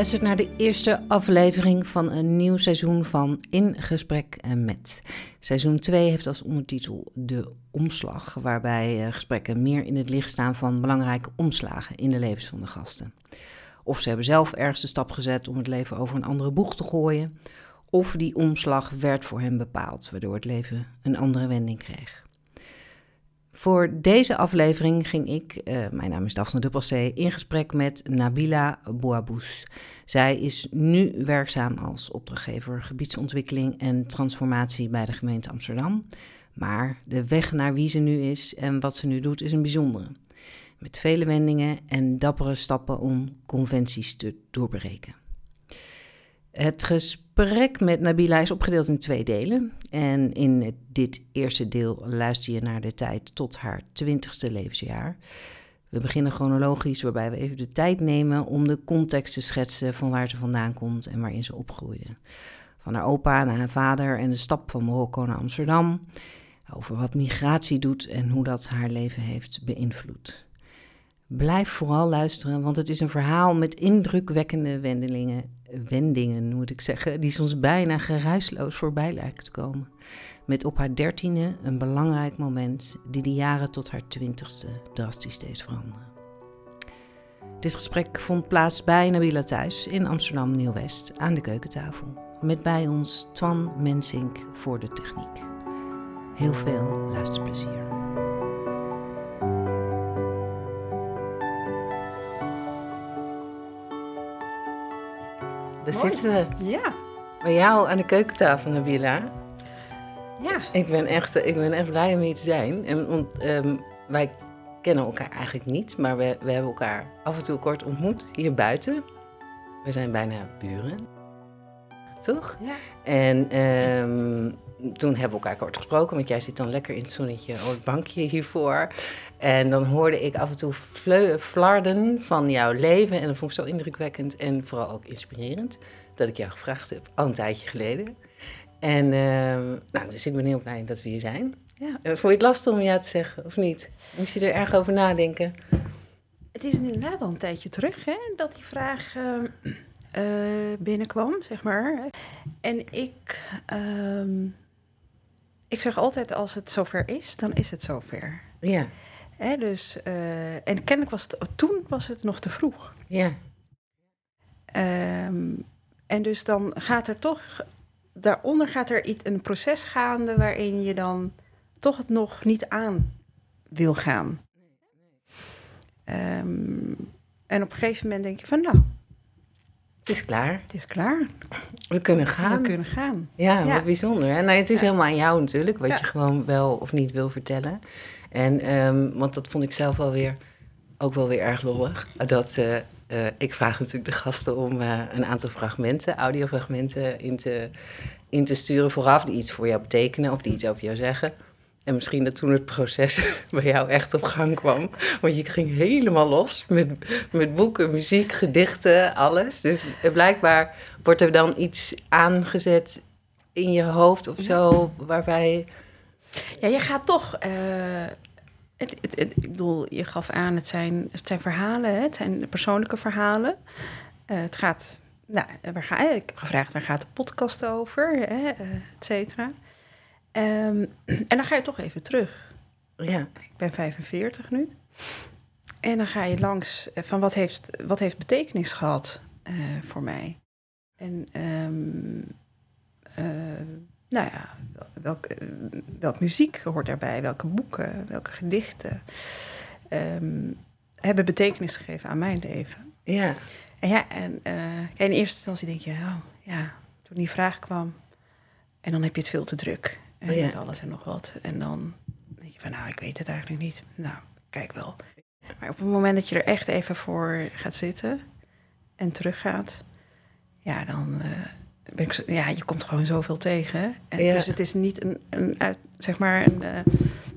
luistert naar de eerste aflevering van een nieuw seizoen van In Gesprek met. Seizoen 2 heeft als ondertitel De Omslag, waarbij eh, gesprekken meer in het licht staan van belangrijke omslagen in de levens van de gasten. Of ze hebben zelf ergens de stap gezet om het leven over een andere boeg te gooien, of die omslag werd voor hen bepaald, waardoor het leven een andere wending kreeg. Voor deze aflevering ging ik, uh, mijn naam is Daphne Duppelzee, in gesprek met Nabila Bouabous. Zij is nu werkzaam als opdrachtgever gebiedsontwikkeling en transformatie bij de gemeente Amsterdam. Maar de weg naar wie ze nu is en wat ze nu doet is een bijzondere. Met vele wendingen en dappere stappen om conventies te doorbreken. Het gesprek met Nabila is opgedeeld in twee delen. En in dit eerste deel luister je naar de tijd tot haar twintigste levensjaar. We beginnen chronologisch, waarbij we even de tijd nemen om de context te schetsen van waar ze vandaan komt en waarin ze opgroeide. Van haar opa naar haar vader en de stap van Marokko naar Amsterdam. Over wat migratie doet en hoe dat haar leven heeft beïnvloed. Blijf vooral luisteren, want het is een verhaal met indrukwekkende wendelingen, wendingen, moet ik zeggen, die soms bijna geruisloos voorbij lijken te komen. Met op haar dertiende een belangrijk moment die de jaren tot haar twintigste drastisch deed veranderen. Dit gesprek vond plaats bij Nabila thuis in Amsterdam Nieuw-West aan de keukentafel. Met bij ons Twan Mensink voor de techniek. Heel veel luisterplezier. Daar zitten we. Ja. Bij jou aan de keukentafel, Nabila. Ja. Ik ben echt, ik ben echt blij om hier te zijn. En, want ehm, wij kennen elkaar eigenlijk niet, maar we, we hebben elkaar af en toe kort ontmoet hier buiten. We zijn bijna buren. Toch? Ja. En ehm, toen hebben we elkaar kort gesproken, want jij zit dan lekker in het zonnetje op het bankje hiervoor. En dan hoorde ik af en toe flarden van jouw leven. En dat vond ik zo indrukwekkend en vooral ook inspirerend. Dat ik jou gevraagd heb, al een tijdje geleden. En ehm, nou, dus ik ben heel blij dat we hier zijn. Ja. Eh, vond je het lastig om ja te zeggen, of niet? Moest je er erg over nadenken? Het is inderdaad al een tijdje terug hè, dat die vraag eh, eh, binnenkwam, zeg maar. En ik, ehm, ik zeg altijd, als het zover is, dan is het zover. Ja, Hè, dus, eh, en kennelijk was het, toen was het nog te vroeg. ja, Ehm, en dus dan gaat er toch, daaronder gaat er iets, een proces gaande waarin je dan toch het nog niet aan wil gaan. Ehm, en op een gegeven moment denk je van nou, het is klaar. het is klaar, We kunnen gaan. we kunnen gaan. Ja, Ja. wat bijzonder. Hè? Nou, het is Ja. helemaal aan jou natuurlijk, wat Ja. je gewoon wel of niet wil vertellen. En, ehm, want dat vond ik zelf wel weer, ook wel weer erg lollig. Dat, eh, eh, ik vraag natuurlijk de gasten om eh, een aantal fragmenten, audiofragmenten in te, in te sturen vooraf, die iets voor jou betekenen of die iets over jou zeggen. En misschien dat toen het proces bij jou echt op gang kwam. Want je ging helemaal los met, met boeken, muziek, gedichten, alles. Dus blijkbaar wordt er dan iets aangezet in je hoofd of zo, waarbij... Ja, je gaat toch. eh, het, het, het- ik bedoel, je gaf aan, het zijn, het zijn verhalen, hè, het zijn persoonlijke verhalen. Eh, het gaat. Nou, waar ga, ik heb gevraagd waar gaat de podcast over, hè, eh, et cetera. Ehm, en dan ga je toch even terug. Ja, Ik ben 45 nu. En dan ga je langs eh, van wat heeft, wat heeft betekenis gehad eh, voor mij. En ehm, eh, nou ja, welke, welke muziek hoort daarbij, welke boeken, welke gedichten ehm, hebben betekenis gegeven aan mijn leven. ja, En ja, en eh, in eerste instantie denk je, oh, ja, toen die vraag kwam, en dan heb je het veel te druk. En Ja. met alles en nog wat. En dan denk je van, nou, ik weet het eigenlijk niet. Nou, kijk wel. Maar op het moment dat je er echt even voor gaat zitten en teruggaat, ja, dan eh, ben ik, zo- ja, je komt gewoon zoveel tegen. En Ja. Dus het is niet een, een uit, zeg maar, een, eh,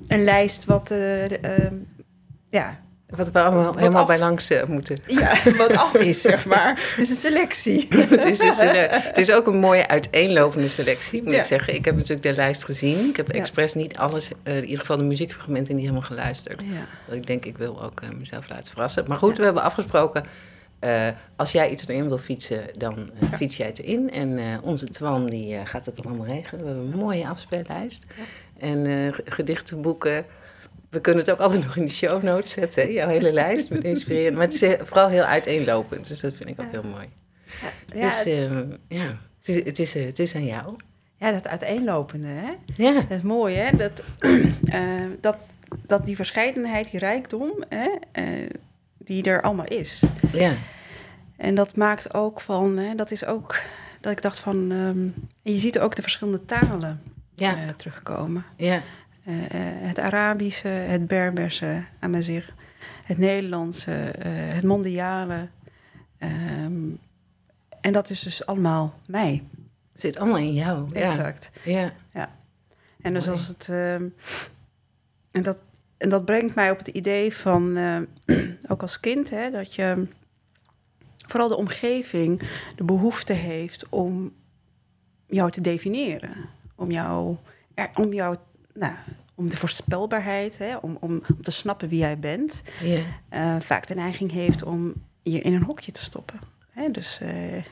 een lijst wat, ehm, ja, wat we allemaal Wat helemaal af. bij langs eh, moeten. ja, wat af is, zeg maar. Het is een selectie. het, is een, het is ook een mooie uiteenlopende selectie, moet Ja. ik zeggen. Ik heb natuurlijk de lijst gezien. Ik heb Ja. expres niet alles, eh, in ieder geval de muziekfragmenten, niet helemaal geluisterd. Ja. Want ik denk, ik wil ook eh, mezelf laten verrassen. Maar goed, we hebben afgesproken als jij iets erin wil fietsen, dan fiets jij het erin. En onze Twan die gaat het allemaal regelen. We hebben een mooie afspeellijst. En eh, g- gedichten, boeken. We kunnen het ook altijd nog in de show notes zetten, hè, jouw hele lijst met inspireren. Maar het is vooral heel uiteenlopend, dus dat vind ik ook heel mooi. Ja, Dus ja, het is, het, is, eh, het is aan jou. ja, dat uiteenlopende, hè? Ja, Dat is mooi, hè? Dat, eh, dat, dat die verscheidenheid, die rijkdom, hè? eh, die er allemaal is. ja, En dat maakt ook van, hè, dat is ook, dat ik dacht van, ehm, en je ziet ook de verschillende talen ja, terugkomen. ja, Eh, eh, het Arabische, het Berberse, Amazigh, het Nederlandse, eh, het Mondiale. Ehm, en dat is dus allemaal mij, het zit allemaal in jou. Ja, exact. ja, En dus Mooi. als het. ehm, en, dat, en dat brengt mij op het idee van, eh, ook als kind, hè, dat je vooral de omgeving de behoefte heeft om jou te definiëren. Om jou, er, om jou, nou, om de voorspelbaarheid, hè, om, om, om te snappen wie jij bent, eh, vaak de neiging heeft om je in een hokje te stoppen. Hè, dus eh,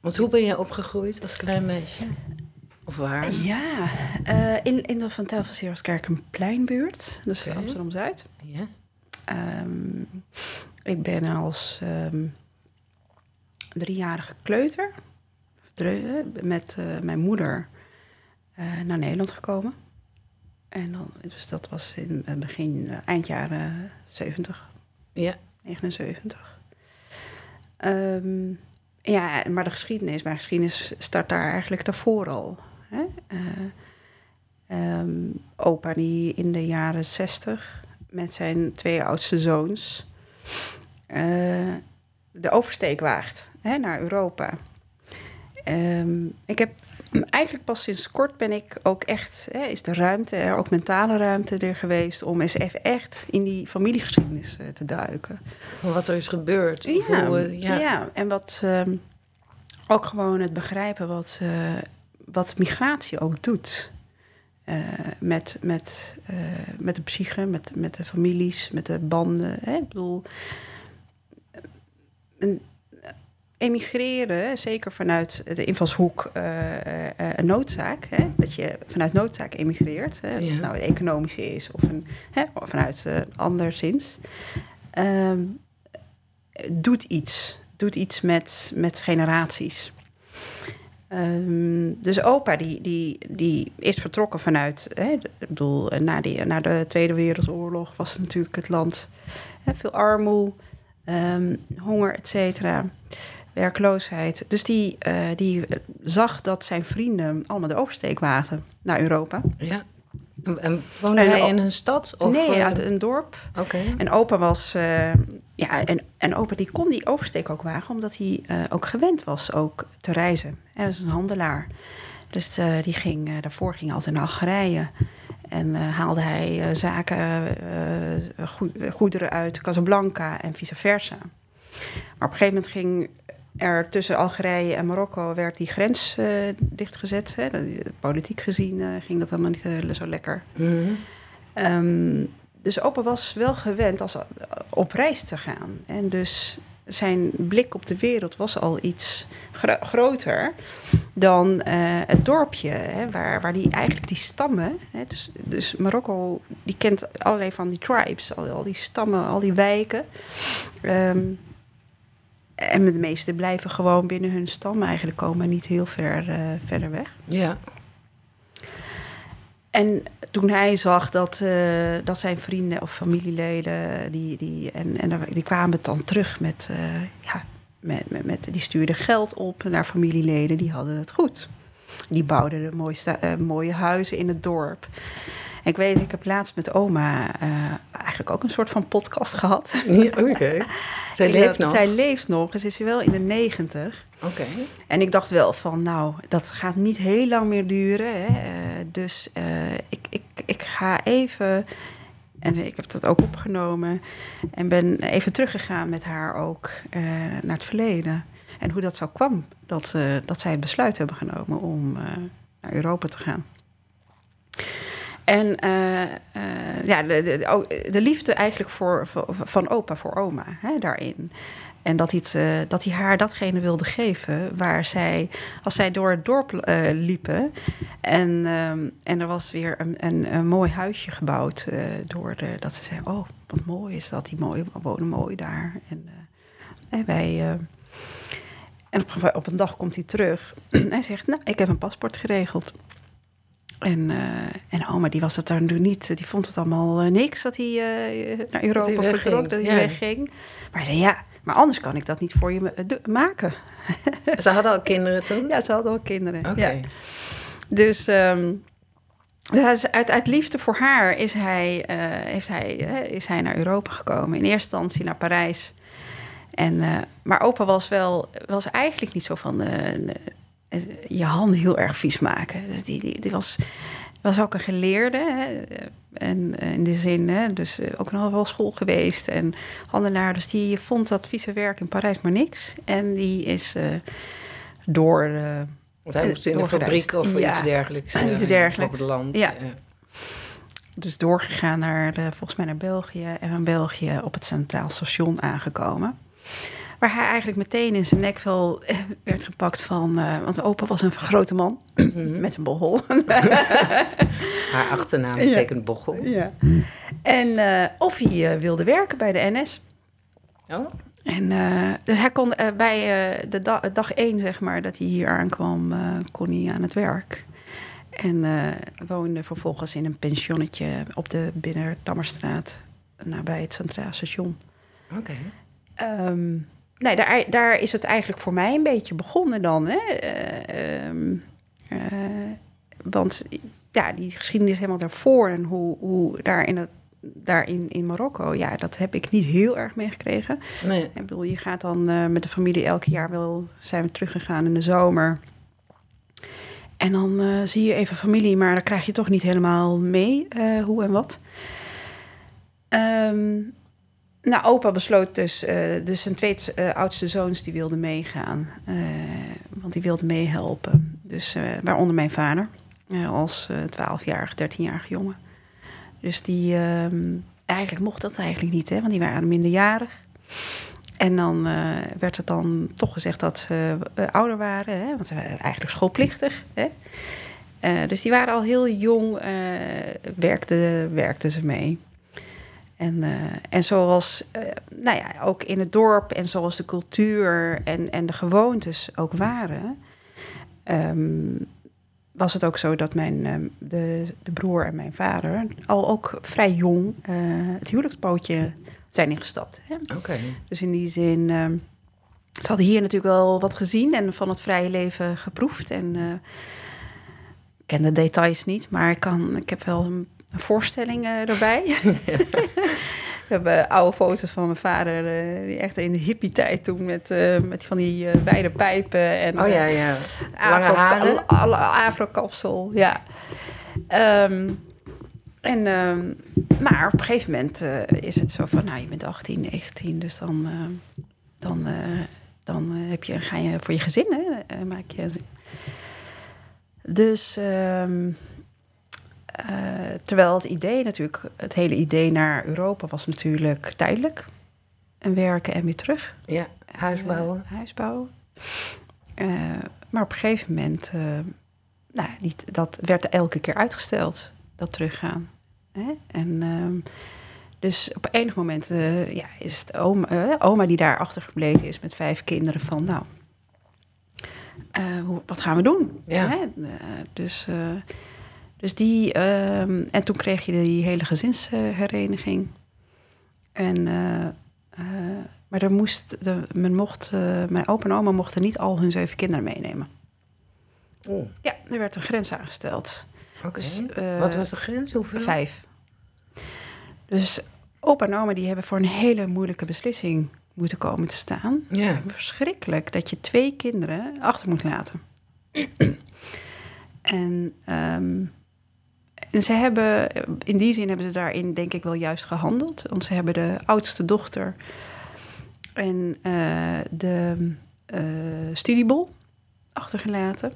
Want hoe ben je opgegroeid als klein meisje? Of waar? ja, eh, in, in de Van Telfelsieraskerk een pleinbuurt, dus. Amsterdam-Zuid. Ja, Ehm, ik ben als ehm, driejarige kleuter met mijn moeder naar Nederland gekomen. En dan, dus dat was in het begin, eh, eind jaren 70, ja, 79. Ehm, ja, maar de geschiedenis, mijn geschiedenis start daar eigenlijk daarvoor al. Hè? Eh, ehm, opa die in de jaren 60 met zijn twee oudste zoons eh, de oversteek waagt hè, naar Europa. Ehm, ik heb eigenlijk pas sinds kort ben ik ook echt, hè, is de ruimte, er ook mentale ruimte er geweest om eens even echt in die familiegeschiedenis eh, te duiken. wat er is gebeurd. Ja, hoe, ja. ja. en wat ehm, ook gewoon het begrijpen wat, eh, wat migratie ook doet. Eh, met, met, met de psyche, met, met de families, met de banden. Hè? Ik bedoel, emigreren, zeker vanuit de invalshoek eh, eh, een noodzaak. Hè? Dat je vanuit noodzaak emigreert. Hè? Of het nou een economische is of, een, hè? of vanuit uh, anderszins. Ehm, doet iets. Doet iets met, met generaties. Um, dus opa die, die, die is vertrokken vanuit, hè, ik bedoel, na, die, na de Tweede Wereldoorlog was het natuurlijk het land hè, veel armoede, um, honger, et cetera, werkloosheid. Dus die, uh, die zag dat zijn vrienden allemaal de oversteek wagen naar Europa. Ja. En woonde hij in een stad? Of, nee, uit een dorp. Oké. Okay. En opa was, uh, ja, en, en opa die kon die oversteek ook wagen, omdat hij uh, ook gewend was ook te reizen. Hij was een handelaar. Dus die ging, daarvoor ging hij altijd naar Algerije. En haalde hij zaken, goed, goederen uit Casablanca en vice versa. Maar op een gegeven moment ging er tussen Algerije en Marokko werd die grens uh, dichtgezet. Hè. Politiek gezien uh, ging dat helemaal niet uh, zo lekker. Mm -hmm. um, dus opa was wel gewend als, op reis te gaan. En dus zijn blik op de wereld was al iets gro groter dan het dorpje, hè, waar, waar die eigenlijk die stammen. Hè, dus, dus Marokko die kent allerlei van die tribes, al, al die stammen, al die wijken. Um, en de meesten blijven gewoon binnen hun stam eigenlijk komen, niet heel ver uh, verder weg. Ja. En toen hij zag dat, uh, dat zijn vrienden of familieleden, die, die, en, en die kwamen dan terug met, uh, ja, met, met, met, die stuurden geld op naar familieleden, die hadden het goed. Die bouwden de mooiste, mooie huizen in het dorp. En ik weet, ik heb laatst met oma eigenlijk ook een soort van podcast gehad. Ja, Oké. Okay. Zij leeft nog? Zij leeft nog, ze is wel in de negentig. Oké. Okay. En ik dacht wel van, nou, dat gaat niet heel lang meer duren. Hè? Uh, dus uh, ik, ik, ik ga even, en ik heb dat ook opgenomen, en ben even teruggegaan met haar ook naar het verleden. En hoe dat zo kwam, dat, dat zij het besluit hebben genomen om naar Europa te gaan. En uh, uh, ja, de, de, de, liefde eigenlijk voor, van opa voor oma hè, daarin. En dat hij, eh, dat hij haar datgene wilde geven waar zij, als zij door het dorp eh, liepen. En, ehm, en er was weer een, een, mooi huisje gebouwd. eh, door de, dat ze zei: Oh, wat mooi is dat, die mooie wonen mooi daar. En, eh, en wij. eh, en op, op een dag komt hij terug. hij zegt: Nou, ik heb een paspoort geregeld. En, eh, en oma, die was het daar nu niet. Die vond het allemaal eh, niks dat hij eh, naar Europa vertrok, dat hij ja. wegging. Maar zei, ja, maar anders kan ik dat niet voor je maken. Ze hadden al kinderen toen? Ja, ze hadden al kinderen. Oké. Ja. Dus, ehm, dus uit, uit liefde voor haar is hij, heeft hij, is hij naar Europa gekomen. In eerste instantie naar Parijs. En, maar opa was wel, was eigenlijk niet zo van je handen heel erg vies maken. Dus die, die, die was, was ook een geleerde. Hè? En eh, in die zin, hè, dus eh, ook nog wel school geweest en handelaar. Dus die vond dat vieze werk in Parijs maar niks. En die is eh, door... eh, Want hij moest in een fabriek of Ja. iets dergelijks. Iets eh, dergelijks. Op het land. Ja. dus doorgegaan naar, de, volgens mij naar België. En van België op het Centraal Station aangekomen. Waar hij eigenlijk meteen in zijn nekvel eh, werd gepakt van... eh, want opa was een grote man Mhm. met een bochel. Haar achternaam Ja. betekent bochel. ja. En eh, of hij wilde werken bij de NS. Oh, En, dus hij kon bij de da- dag één, zeg maar, dat hij hier aankwam, kon hij aan het werk. En woonde vervolgens in een pensionnetje op de Binnentammerstraat, nabij het Centraal Station. oké. Ehm, nee, daar, daar is het eigenlijk voor mij een beetje begonnen dan. Hè? Eh, ehm, eh, want ja, die geschiedenis helemaal daarvoor en hoe, hoe daar, in, het, daar in, in Marokko, ja, dat heb ik niet heel erg meegekregen. Nee. Ik bedoel, je gaat dan eh, met de familie elk jaar wel, zijn we teruggegaan in de zomer. En dan zie je even familie, maar dan krijg je toch niet helemaal mee hoe en wat. Ehm, nou, opa besloot dus, eh, dus zijn twee eh, oudste zoons die wilden meegaan. eh, want die wilden meehelpen. Dus waaronder mijn vader, als eh 12-jarige, 13-jarige jongen. Dus die, ehm, eigenlijk mocht dat eigenlijk niet, hè, want die waren minderjarig. En dan werd het dan toch gezegd dat ze ouder waren, hè, want ze waren eigenlijk schoolplichtig. Hè. Dus die waren al heel jong, werkten, werkten ze mee. En, eh, en zoals, eh, nou ja, ook in het dorp en zoals de cultuur en, en de gewoontes ook waren, ehm, was het ook zo dat mijn, ehm, de, de broer en mijn vader al ook vrij jong eh, het huwelijksbootje zijn ingestapt. Hè? Oké. Dus in die zin, ehm, ze hadden hier natuurlijk wel wat gezien en van het vrije leven geproefd. En ik ken de details niet, maar ik, kan, ik heb wel een, een voorstelling erbij. We hebben oude foto's van mijn vader, eh, die echt in de hippie-tijd toen met, eh, met van die eh, wijde pijpen en Oh ja, ja. Lange afro- alle- Afro-kapsel, ja. Ehm, en, ehm, maar op een gegeven moment is het zo van, nou, je bent 18, 19, dus dan, eh, dan, dan heb je, ga je voor je gezin, hè, maak je... Dus, ehm, terwijl het idee natuurlijk, het hele idee naar Europa was natuurlijk tijdelijk. En werken en weer terug. Ja, huis bouwen. Eh, huis bouwen. Eh, maar op een gegeven moment, eh, nou, niet, dat werd elke keer uitgesteld, dat teruggaan. Hè? En ehm, dus op enig moment eh, ja, is het oma, eh, oma die daar achtergebleven is met vijf kinderen van, nou, eh, hoe, wat gaan we doen? Ja. Hè? Eh, dus, eh, dus die, ehm, en toen kreeg je die hele gezinshereniging. En, eh, eh, maar er moest, de, men mocht, eh, mijn opa en oma mochten niet al hun zeven kinderen meenemen. Oeh, Ja, er werd een grens aangesteld. oké. Dus, Wat was de grens? Hoeveel? Vijf. Dus opa en oma die hebben voor een hele moeilijke beslissing moeten komen te staan. Ja. Verschrikkelijk dat je twee kinderen achter moet laten. en, ehm, en ze hebben, in die zin hebben ze daarin denk ik wel juist gehandeld. Want ze hebben de oudste dochter en eh, de eh studiebol achtergelaten.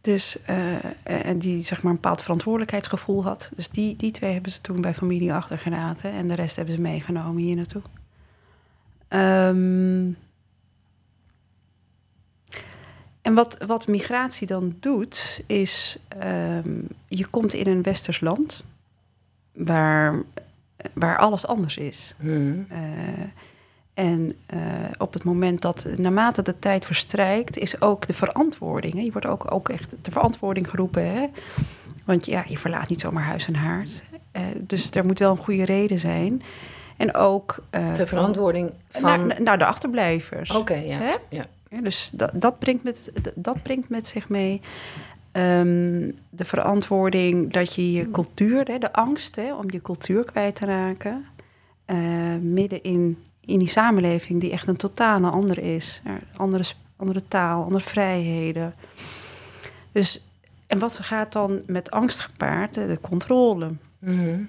Dus, eh, en die zeg maar een bepaald verantwoordelijkheidsgevoel had. Dus die, die twee hebben ze toen bij familie achtergelaten. En de rest hebben ze meegenomen hier naartoe. Ehm, en wat, wat migratie dan doet, is ehm, je komt in een westers land waar, waar alles anders is. Hmm. Eh, en eh, op het moment dat, naarmate de tijd verstrijkt, is ook de verantwoording. Hè, je wordt ook, ook echt de verantwoording geroepen. Hè? Want ja, je verlaat niet zomaar huis en haard. Eh, dus er moet wel een goede reden zijn. En ook. eh, De verantwoording van-. Naar, de achterblijvers. Oké, ja. Ja. Ja, dus dat, dat, brengt met, dat brengt met zich mee ehm, de verantwoording dat je je cultuur, hè, de angst hè, om je cultuur kwijt te raken, eh, midden in, in die samenleving die echt een totale andere is. Er- Andere, andere taal, andere vrijheden. Dus, en wat gaat dan met angst gepaard? De controle. Mhm.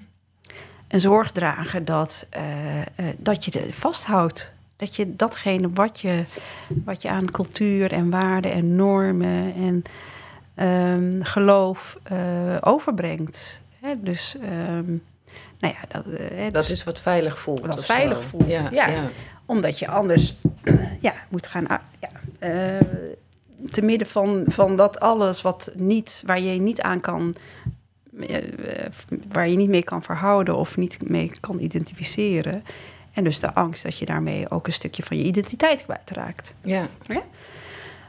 En zorg dragen dat, eh, eh, dat je er vasthoudt. Dat je datgene wat je, wat je aan cultuur en waarden en normen en ehm, geloof eh, overbrengt. Hè, dus, ehm, nou ja, dat, eh, hè, Dat dus is wat veilig voelt. Wat veilig zo. voelt, Ja, ja. ja. omdat je anders ja, moet gaan. Ja, eh, te midden van, van dat alles wat niet, waar je niet aan kan. waar je niet mee kan verhouden of niet mee kan identificeren. En dus de angst dat je daarmee ook een stukje van je identiteit kwijtraakt. Ja.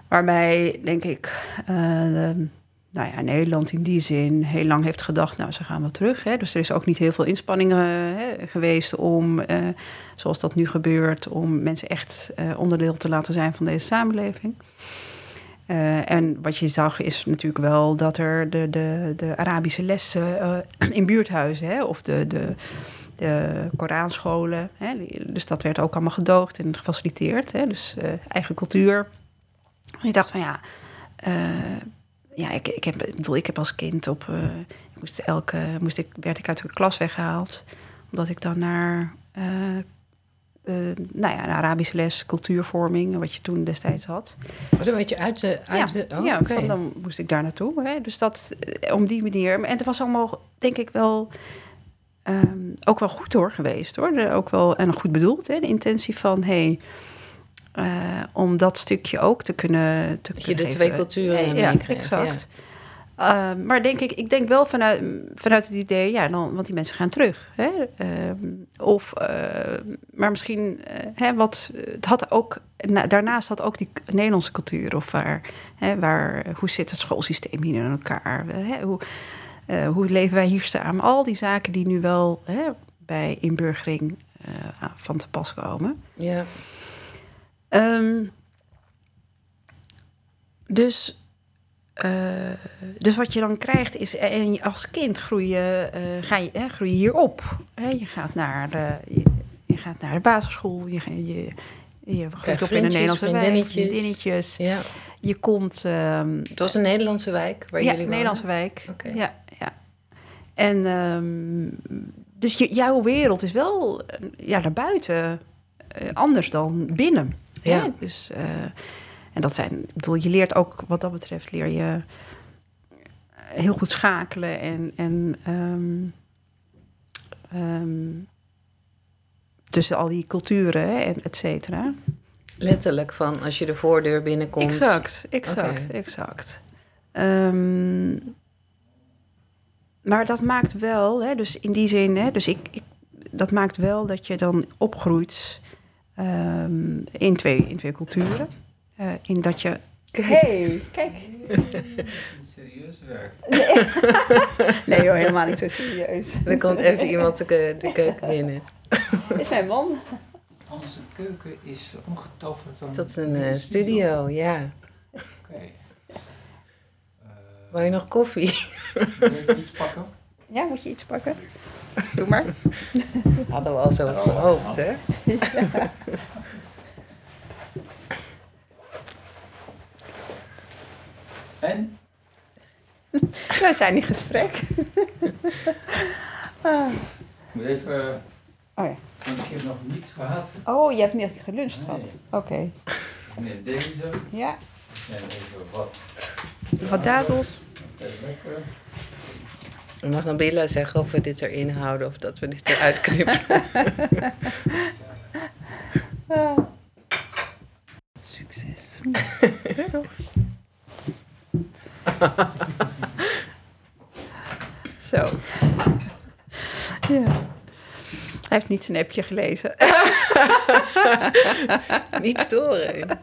Waarbij, denk ik, eh, de- nou ja, Nederland in die zin heel lang heeft gedacht, nou, ze gaan wel terug. Hè? Dus er is ook niet heel veel inspanningen hè, geweest om, eh, zoals dat nu gebeurt, om mensen echt eh, onderdeel te laten zijn van deze samenleving. En wat je zag is natuurlijk wel dat er de, de, de Arabische lessen in buurthuizen, hè, of de, de, de Koranscholen, hè, die- dus dat werd ook allemaal gedoogd en gefaciliteerd. Hè, dus eh, eigen cultuur. En ik dacht van ja, eh, ja ik, ik, heb, ik bedoel, ik heb als kind op, eh, ik moest elke, moest ik, werd ik uit de klas weggehaald, omdat ik dan naar, eh, eh, nou ja, een Arabische les, cultuurvorming, wat je toen destijds had. Oh, dan weet je uit de... Uit ja, de oh, ja van dan moest ik daar naartoe. Hè? Dus dat, eh, om die manier. En het was allemaal, denk ik wel, ehm, ook wel goed hoor geweest hoor. De, ook wel, en goed bedoeld, hè? de intentie van, hey, eh, om dat stukje ook te kunnen te Dat je de twee culturen ja, meekrijgt, exact. Ehm, maar denk ik, ik denk wel vanuit, vanuit het idee, ja, dan, want die mensen gaan terug. Hè? Ehm, of, maar misschien, eh, hè, wat, het had ook, na- daarnaast had ook die Nederlandse cultuur, of waar, hè, waar, hoe zit het schoolsysteem hier in elkaar? Hè? Hoe, eh, hoe leven wij hier samen? Al die zaken die nu wel hè, bij inburgering eh, van te pas komen. Ja. Ehm, dus, eh, dus wat je dan krijgt is, en als kind groei je, ga je, hè, groei je hier op. Hè, je, gaat naar de, je, je gaat naar de basisschool, je, je, je groeit op in een Nederlandse wijk, vriendinnetjes. ja. Je komt... ehm, Het was een Nederlandse wijk waar ja, jullie wonen? Nederlandse wijk. Oké. Ja, ja. En ehm, dus je, jouw wereld is wel eh, ja, daarbuiten eh, anders dan binnen. hè? Ja. Dus, eh, en dat zijn, ik bedoel, je leert ook wat dat betreft, leer je heel goed schakelen en, en ehm, ehm, tussen al die culturen hè, en et cetera. Letterlijk van als je de voordeur binnenkomt. Exact, exact, exact. Ehm, maar dat maakt wel, hè, dus in die zin, hè, dus ik, ik, dat maakt wel dat je dan opgroeit ehm, in, twee, in twee culturen. Eh, in dat je. Hey, kijk. Serieus werk. Nee hoor, helemaal niet zo serieus. Er komt even iemand de, keu- de keuken binnen. Dit is mijn man. Onze keuken is omgetoverd dan Tot een eh, studio, ja. Oké. Wil je nog koffie? Wil je iets pakken? Ja, moet je iets pakken? Doe maar. Hadden we al zo op gehoofd, hè? En? We zijn in gesprek. Ah. Moet even... Oh ja. Want ik heb nog niets gehad. Oh, je hebt niet geluncht gehad. Nee. Oké. Nee, deze. Ja, En even wat. wat dadels. Dan mag Nabila zeggen of we dit erin houden of dat we dit eruit knippen. Succes. Zo. Ja. Hij heeft niet zijn appje gelezen. Niet storen.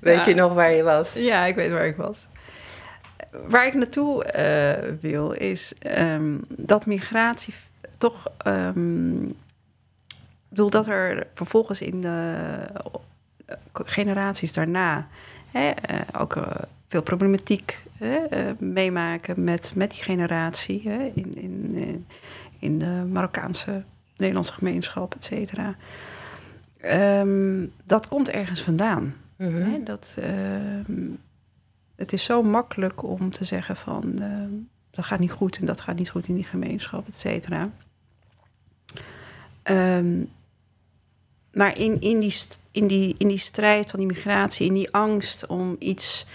Weet je nog waar je was? Ja, ik weet waar ik was. Waar ik naartoe eh, wil is ehm, dat migratie toch. ehm, ik bedoel dat er vervolgens in de eh, generaties daarna hè, eh, ook veel problematiek hè, meemaken met, met die generatie hè, in, in, in de Marokkaanse Nederlandse gemeenschap, et cetera. Ehm, dat komt ergens vandaan. Mhm. Dat, ehm, het is zo makkelijk om te zeggen van ehm, dat gaat niet goed en dat gaat niet goed in die gemeenschap, et cetera. Ehm, maar in, in, die, in, die, in die strijd van die migratie, in die angst om iets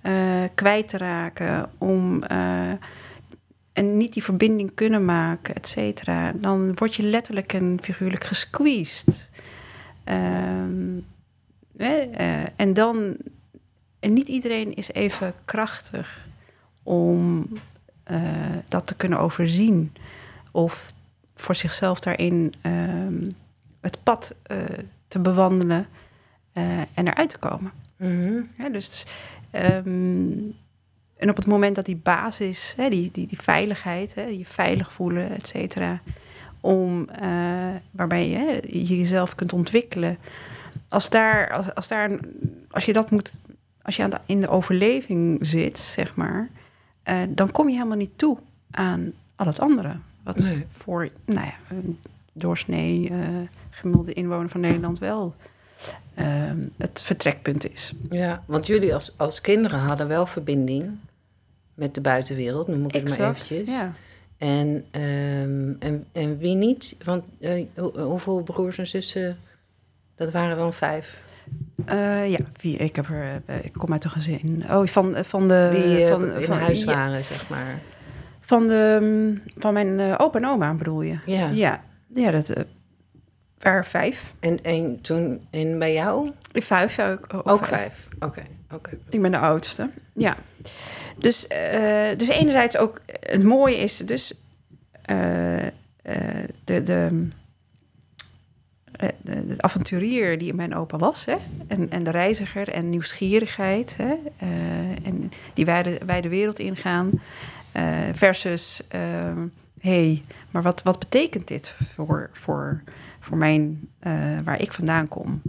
eh, kwijt te raken, om eh, en niet die verbinding kunnen maken, et cetera, dan word je letterlijk en figuurlijk gesqueezed. Eh, en dan, en niet iedereen is even krachtig om eh, dat te kunnen overzien of voor zichzelf daarin ehm, het pad eh, te bewandelen eh, en eruit te komen. Mhm. Ja, dus, ehm, en op het moment dat die basis, hè, die, die, die veiligheid, hè, je veilig voelen, et cetera, om, eh, waarbij je jezelf kunt ontwikkelen, als, daar, als, als, daar, als je dat moet, als je aan de, in de overleving zit, zeg maar, eh, dan kom je helemaal niet toe aan al het andere. Wat Nee. voor, nou ja, een doorsnee eh, gemiddelde inwoner van Nederland wel ehm, het vertrekpunt is. Ja, want jullie als, als kinderen hadden wel verbinding met de buitenwereld, noem ik het maar eventjes. ja. En, ehm, en, en wie niet? Want eh, hoe- hoeveel broers en zussen? Dat waren wel vijf. Eh, ja, vier. Ik, heb er, eh, ik kom uit een gezin. Oh, van, van de. Die eh, van, van, huis ja, waren, zeg maar. van, de, mm, van mijn eh, opa en oma bedoel je? Ja. Ja, ja dat eh, waren vijf. En, en toen, en bij jou? Vijf, ja, ook, ook Ook vijf. Oké, oké. Ik ben de oudste, ja. Dus, eh, dus enerzijds ook, het mooie is dus eh, eh, de, de, eh, de, de avonturier die mijn opa was, hè? En, en de reiziger en nieuwsgierigheid, hè? Eh, en die wij de, wij de wereld ingaan, eh, versus, ehm, hey, maar wat, wat betekent dit voor, voor, voor mijn, eh, waar ik vandaan kom?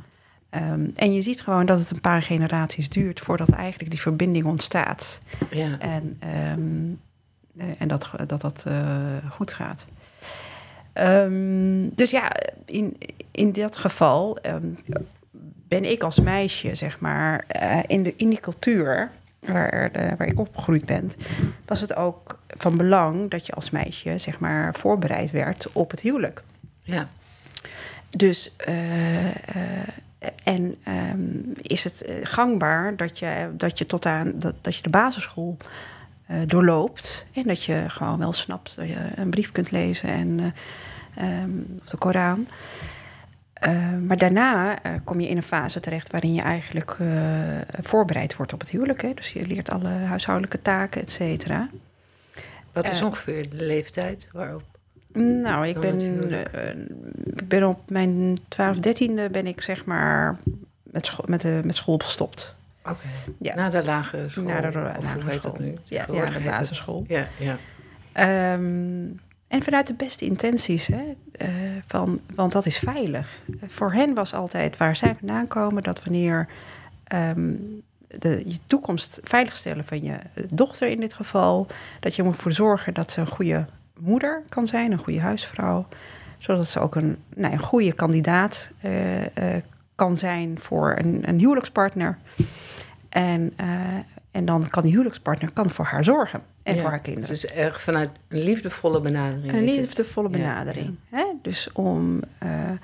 Ehm, en je ziet gewoon dat het een paar generaties duurt voordat eigenlijk die verbinding ontstaat. Ja. En, ehm, eh, en dat dat, dat eh, goed gaat. Ehm, dus ja, in, in dat geval ehm, ben ik als meisje, zeg maar, eh, in, de, in die cultuur waar, de- waar ik opgegroeid ben, was het ook van belang dat je als meisje, zeg maar, voorbereid werd op het huwelijk. ja. Dus, eh, eh, en ehm, is het eh, gangbaar dat je, dat je tot aan dat, dat je de basisschool eh, doorloopt en dat je gewoon wel snapt dat je een brief kunt lezen en eh, ehm, of de Koran. Eh, maar daarna eh, kom je in een fase terecht waarin je eigenlijk eh, voorbereid wordt op het huwelijk. Hè? Dus je leert alle huishoudelijke taken, et cetera. Wat is Eh. ongeveer de leeftijd waarop? Nou, ik ben, ik ben op mijn 12, 13e ben ik zeg maar met, scho met, de, met school gestopt. Oké. Ja. Na de lage school. Na de of lagere hoe heet dat school. nu? Ja, ja, de het- basisschool. Ja, ja. Ehm, en vanuit de beste intenties, hè, eh, van, want dat is veilig. Voor hen was altijd waar zij vandaan komen, dat wanneer ehm, de, je toekomst veiligstellen van je dochter in dit geval, dat je moet ervoor zorgen dat ze een goede moeder kan zijn, een goede huisvrouw, zodat ze ook een, nou, een goede kandidaat eh, eh, kan zijn voor een, een huwelijkspartner. En, eh, en dan kan die huwelijkspartner kan voor haar zorgen en Ja, voor haar kinderen. Dus erg vanuit een liefdevolle benadering. Een liefdevolle Ja, benadering. Hè? Dus om eh, eh,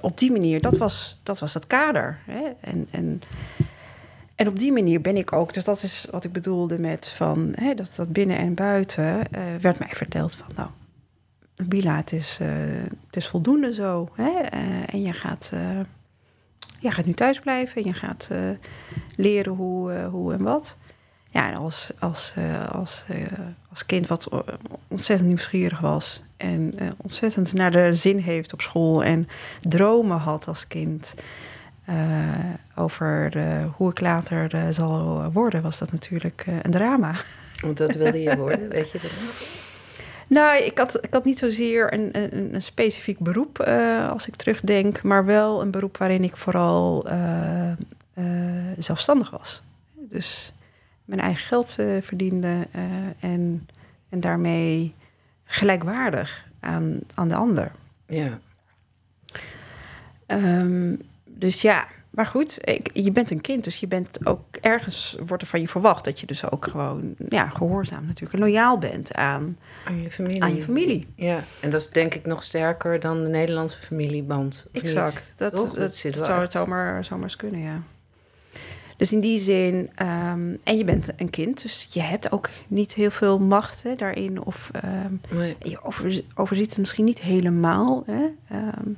op die manier, dat was, dat was het kader. Hè? En, en, en op die manier ben ik ook, dus dat is wat ik bedoelde met van hè, dat, dat binnen en buiten, eh, werd mij verteld van nou, Bila, het is, het is voldoende zo. Hè? En je gaat, je gaat nu thuis blijven en je gaat eh, leren hoe, eh, hoe en wat. Ja, en als, als, eh, als, als kind wat ontzettend nieuwsgierig was en ontzettend naar de zin heeft op school en dromen had als kind over hoe ik later zal worden, was dat natuurlijk een drama. Want dat wilde je worden, weet je dat? Nou, ik had, ik had niet zozeer een, een, een specifiek beroep eh, als ik terugdenk, maar wel een beroep waarin ik vooral eh, eh, zelfstandig was. Dus mijn eigen geld verdiende en, en daarmee gelijkwaardig aan, aan de ander. Ja. Ehm, dus ja, maar goed, ik, je bent een kind, dus je bent ook ergens wordt er van je verwacht dat je dus ook gewoon ja, gehoorzaam natuurlijk en loyaal bent aan, Aan je familie. aan je familie. Ja, en dat is denk ik nog sterker dan de Nederlandse familieband. niet? Exact. Dat, Toch? dat, Dat zit wel zou het zomaar, zomaar eens kunnen, ja. Dus in die zin, ehm, en je bent een kind, dus je hebt ook niet heel veel macht hè, daarin. Of ehm, Nee. je over, overziet het misschien niet helemaal. Hè? Ehm,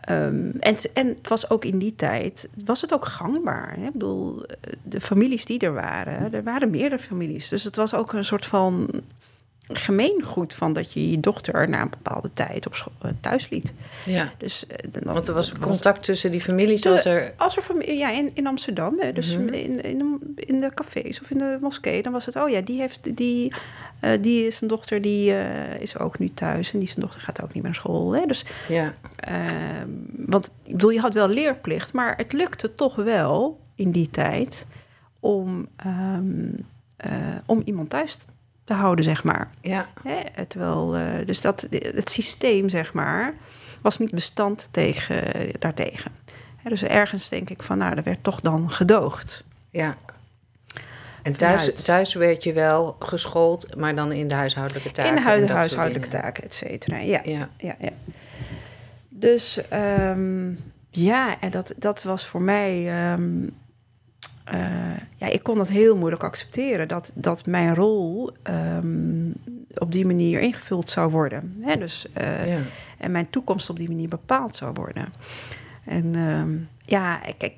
ehm, en, en het was ook in die tijd, was het ook gangbaar. Hè? Ik bedoel, eh, de families die er waren, er waren meerdere families. Dus het was ook een soort van gemeengoed van dat je je dochter na een bepaalde tijd op school eh, thuis liet. Ja, Dus, eh, dan- want er was was- contact tussen die families. De- Was er... Als er familie, ja, in, in Amsterdam, hè, dus Mhm. in, in, de- in de cafés of in de moskee, dan was het, oh ja, die heeft die, eh, die is een dochter, die is ook nu thuis en die zijn dochter gaat ook niet meer naar school. Hè? Dus, Ja, ehm, want ik bedoel, je had wel leerplicht, maar het lukte toch wel in die tijd om, ehm, eh, om iemand thuis te houden, zeg maar. ja, Hè? Terwijl, eh, dus dat, het systeem, zeg maar, was niet bestand tegen, daartegen. Hè, dus ergens denk ik van, nou, er werd toch dan gedoogd. ja. En thuis, Vanuit- thuis werd je wel geschoold, maar dan in de huishoudelijke taken. in de huid- huishoudelijke taken, et cetera. Ja, Ja, ja, ja. Dus ehm, ja, en dat, dat was voor mij. ehm, eh, ja, ik kon dat heel moeilijk accepteren. Dat, dat mijn rol ehm, op die manier ingevuld zou worden. Hè? Dus, eh, ja. en mijn toekomst op die manier bepaald zou worden. En ehm, ja, kijk, kijk,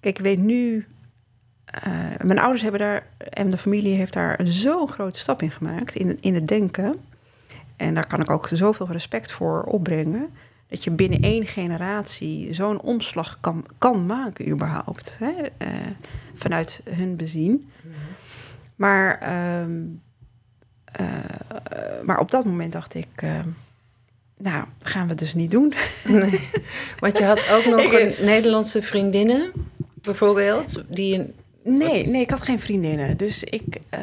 ik weet nu. eh, mijn ouders hebben daar en de familie heeft daar zo'n grote stap in gemaakt in, in het denken. En daar kan ik ook zoveel respect voor opbrengen. Dat je binnen één generatie zo'n omslag kan, kan maken, überhaupt. Hè? eh, vanuit hun bezien. Maar, ehm, eh, maar op dat moment dacht ik. ehm, nou, gaan we dus niet doen. Nee. Want je had ook nog een Nederlandse vriendinnen, bijvoorbeeld, die een... Nee, nee, ik had geen vriendinnen. Dus ik, eh,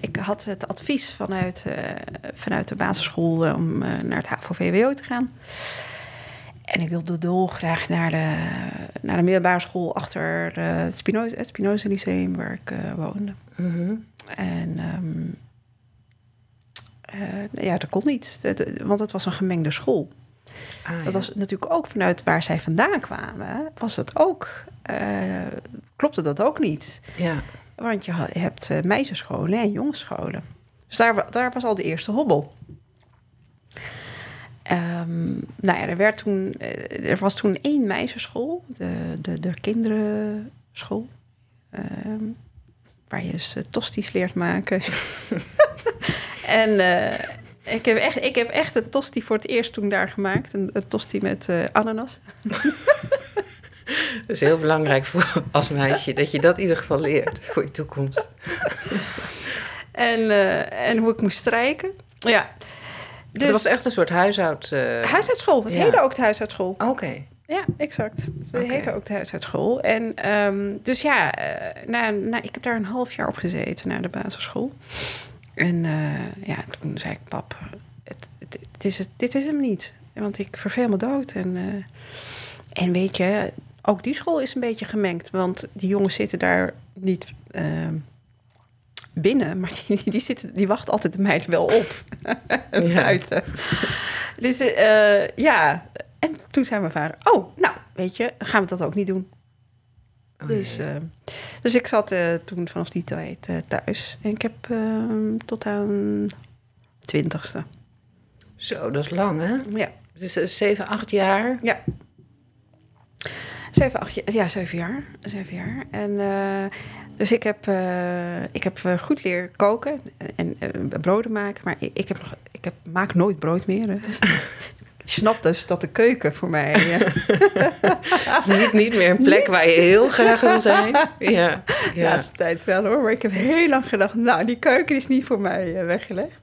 ik had het advies vanuit, eh, vanuit de basisschool eh, om naar het HAVO-VWO te gaan. En ik wilde dolgraag naar de, naar de middelbare school achter het Spinoza, het Spinoza Lyceum waar ik woonde. Mhm. En ehm, eh, ja, dat kon niet, want het was een gemengde school. Ah, ja. Dat was natuurlijk ook vanuit waar zij vandaan kwamen, was dat ook, eh, klopte dat ook niet. Ja, Want je hebt eh, meisjesscholen en jongensscholen. Dus daar, daar was al de eerste hobbel. Ehm, nou ja, er, werd toen, eh, er was toen één meisjesschool, de, de, de kinderenschool. ehm, waar je dus tosties leert maken. en ik, heb echt, ik heb echt een tosti voor het eerst toen daar gemaakt. Een, een tosti met eh, ananas. dat is heel belangrijk voor als meisje, dat je dat in ieder geval leert voor je toekomst. En, eh, en hoe ik moest strijken. Ja. Dus, het was echt een soort huishoud... eh, Huishoudschool. Het Ja. heette ook de huishoudschool. Oké. Ja, exact. Het heette ook de huishoudschool. En ehm, dus ja, eh, na, na, ik heb daar een half jaar op gezeten na de basisschool. En eh, ja, toen zei ik, pap, het, het, het is, het, dit is hem niet. Want ik verveel me dood. En, eh, en weet je, ook die school is een beetje gemengd. Want die jongens zitten daar niet ehm, binnen, maar die, die, zitten, die wachten altijd de meid wel op. Buiten. Dus eh, ja, en toen zei mijn vader, oh, nou, weet je, gaan we dat ook niet doen. Dus, ja. eh, dus ik zat eh, toen vanaf die tijd eh, thuis. En ik heb eh, tot aan twintigste Zo, dat is lang, hè? Ja, Dus zeven, acht jaar. zeven, acht jaar. Ja, zeven jaar. Zeven jaar. En dus ik heb, ik heb goed leren koken en broden maken. Maar ik, ik, heb nog, ik heb, maak nooit brood meer. hè. snap dus dat de keuken voor mij... eh, is niet, niet meer een plek waar je heel graag wil zijn. Ja, ja. laatste tijd wel hoor, maar ik heb heel lang gedacht, nou, die keuken is niet voor mij eh, weggelegd.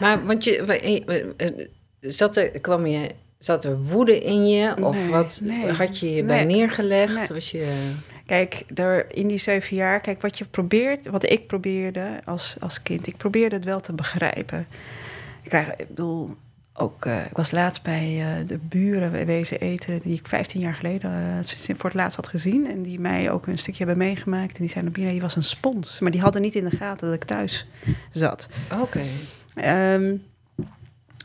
Maar want je, eh, zat er, kwam je, zat er woede in je? Of Nee, wat nee, had je je bij nee, neergelegd? nee. Was je, Kijk, daar in die zeven jaar, kijk, wat je probeert, wat ik probeerde als, als kind, ik probeerde het wel te begrijpen. Ik, krijg, ik bedoel, ook, eh, ik was laatst bij eh, de buren wezen eten, die ik 15 jaar geleden eh, voor het laatst had gezien. En die mij ook een stukje hebben meegemaakt. En die zeiden, Bina, je was een spons. Maar die hadden niet in de gaten dat ik thuis zat. Oké. Ehm,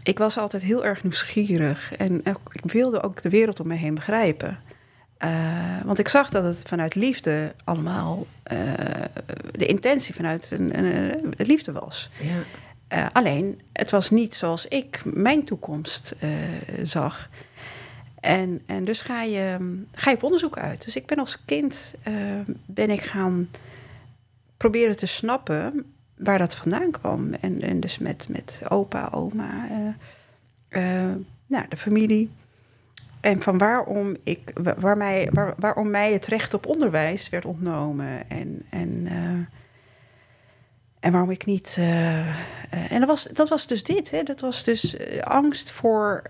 ik was altijd heel erg nieuwsgierig en ik wilde ook de wereld om me heen begrijpen. Want ik zag dat het vanuit liefde allemaal de intentie vanuit een, een, een liefde was. Ja. Eh, alleen, het was niet zoals ik mijn toekomst eh, zag. En, en dus ga je, ga je op onderzoek uit. Dus ik ben als kind eh, ben ik gaan proberen te snappen waar dat vandaan kwam. En, en dus met, met opa, oma, nou, de familie. En van waarom, ik, wa- waar mij, waar, waarom mij het recht op onderwijs werd ontnomen. En, en, en waarom ik niet. eh, eh, en dat was, dat was dus dit. Hè? Dat was dus eh, angst voor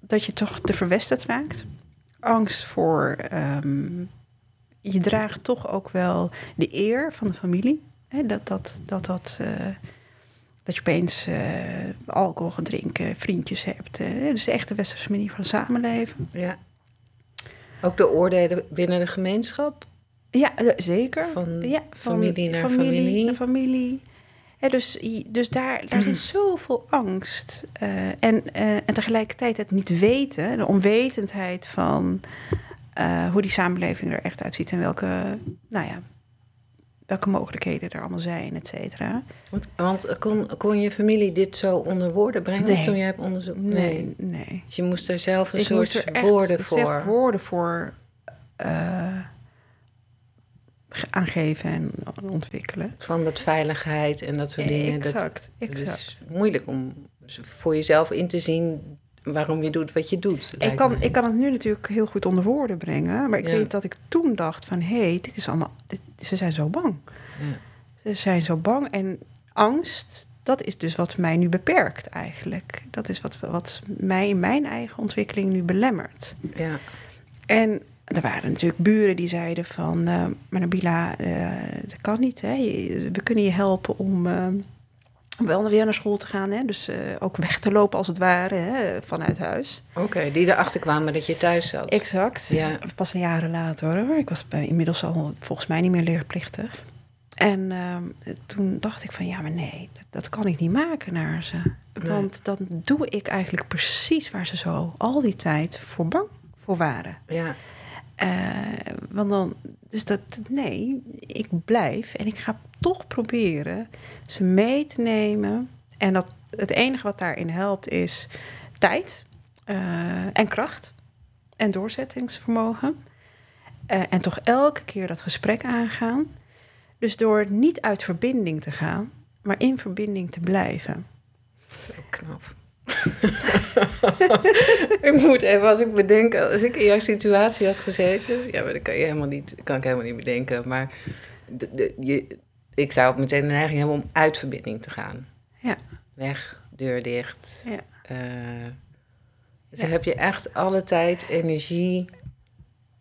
dat je toch te verwesterd raakt. Angst voor. ehm, je draagt toch ook wel de eer van de familie. Hè? Dat dat. dat, dat dat je opeens alcohol gaat drinken, vriendjes hebt. eh, dus de echte westerse manier van samenleven. ja. Ook de oordelen binnen de gemeenschap? Ja, zeker. Van ja, van familie naar familie. familie. naar familie. Dus, dus daar, daar zit zoveel angst. eh, en, eh, en tegelijkertijd het niet weten, de onwetendheid van eh, hoe die samenleving er echt uitziet en welke, nou ja, welke mogelijkheden er allemaal zijn, et cetera. Want, want kon, kon je familie dit zo onder woorden brengen Nee. toen jij hebt onderzoek? Nee, nee. Dus je moest er zelf een Ik moest soort er echt woorden voor. woorden voor aangeven en ontwikkelen. Van dat veiligheid en dat soort dingen. Dat, Exact, het exact. is moeilijk om voor jezelf in te zien waarom je doet wat je doet. Ik kan, ik kan het nu natuurlijk heel goed onder woorden brengen. Maar ik Ja. weet dat ik toen dacht van... hé, hey, dit is allemaal... dit- ze zijn zo bang. Ja. Ze zijn zo bang. En angst, dat is dus wat mij nu beperkt eigenlijk. Dat is wat, wat mij in mijn eigen ontwikkeling nu belemmert. Ja. En er waren natuurlijk buren die zeiden van... eh, maar Nabila, eh, dat kan niet. Hè? We kunnen je helpen om... om wel weer naar school te gaan, hè? dus ook weg te lopen als het ware hè? vanuit huis. Oké, die erachter kwamen dat je thuis zat. Exact. Ja. Pas een jaren later hoor. Ik was bij- inmiddels al volgens mij niet meer leerplichtig. En toen dacht ik van ja, maar nee, dat, kan ik niet maken naar ze. Nee. Want dan doe ik eigenlijk precies waar ze zo al die tijd voor bang voor waren. Ja. Eh, want dan, dus dat, nee, ik blijf en ik ga toch proberen ze mee te nemen. En dat, het enige wat daarin helpt is tijd eh, en kracht en doorzettingsvermogen. Eh, en toch elke keer dat gesprek aangaan. Dus door niet uit verbinding te gaan, maar in verbinding te blijven. Knap. ik moet even, als ik bedenk, als ik in jouw situatie had gezeten, ja, maar dat kan je helemaal niet, kan ik helemaal niet bedenken, maar de, de, je, ik zou ook meteen de neiging hebben om uit verbinding te gaan. Ja. Weg, deur dicht. Ja. Eh, dus Ja. dan heb je echt alle tijd, energie.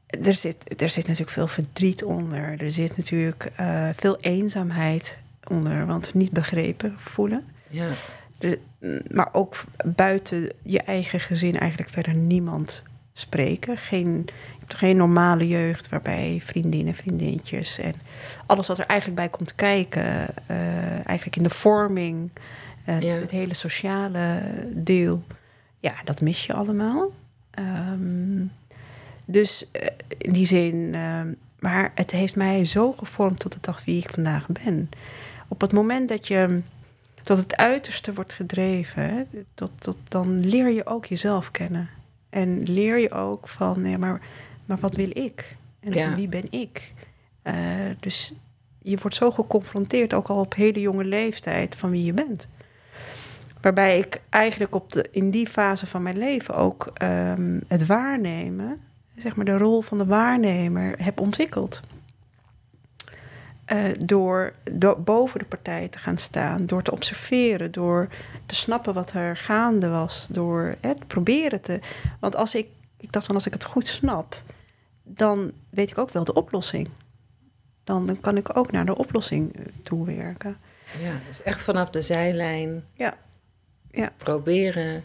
Er zit, er zit natuurlijk veel verdriet onder. Er zit natuurlijk eh, veel eenzaamheid onder, want niet begrepen voelen. Ja, maar ook buiten je eigen gezin eigenlijk verder niemand spreken. Geen, je hebt geen normale jeugd waarbij vriendinnen, vriendinnetjes en alles wat er eigenlijk bij komt kijken, eh, eigenlijk in de vorming, het, Ja. het hele sociale deel, ja, dat mis je allemaal. Ehm, dus eh, in die zin, ehm, maar het heeft mij zo gevormd tot de dag wie ik vandaag ben. Op het moment dat je tot het uiterste wordt gedreven, hè, tot, tot, dan leer je ook jezelf kennen. En leer je ook van, ja, maar, maar wat wil ik? En Ja. wie ben ik? Eh, dus je wordt zo geconfronteerd, ook al op hele jonge leeftijd, van wie je bent. Waarbij ik eigenlijk op de, in die fase van mijn leven ook ehm, het waarnemen, zeg maar de rol van de waarnemer, heb ontwikkeld. Eh, door, door boven de partij te gaan staan, door te observeren, door te snappen wat er gaande was, door het proberen te. Want als ik, ik dacht van als ik het goed snap, dan weet ik ook wel de oplossing. Dan, dan kan ik ook naar de oplossing eh, toewerken. Ja, dus echt vanaf de zijlijn Ja. Ja. proberen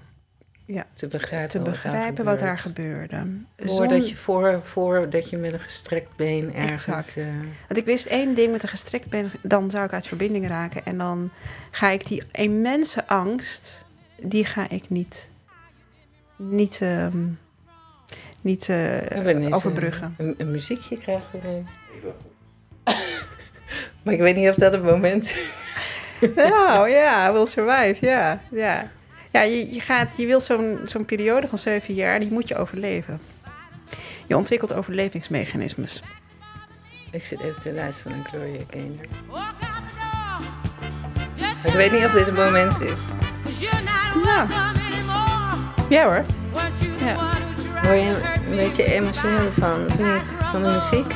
Ja. te begrijpen, te wat, begrijpen daar wat daar gebeurde. Voordat Zon- je, voor, voordat je met een gestrekt been ergens... Eh, Want ik wist één ding met een gestrekt been, dan zou ik uit verbinding raken. En dan ga ik die immense angst, die ga ik niet, niet, ehm, niet eh, overbruggen. Een, een muziekje krijgen we maar ik weet niet of dat het moment is. Nou ja, will survive, ja. Ja, ja je, je, gaat, je wil zo'n zo'n periode van zeven jaar, die moet je overleven. Je ontwikkelt overlevingsmechanismes. Ik zit even te luisteren naar Gloria Gaynor. Ik weet niet of dit het moment is. Nou, ja hoor. Ja. Word je een beetje emotioneel van, of niet? Van de muziek?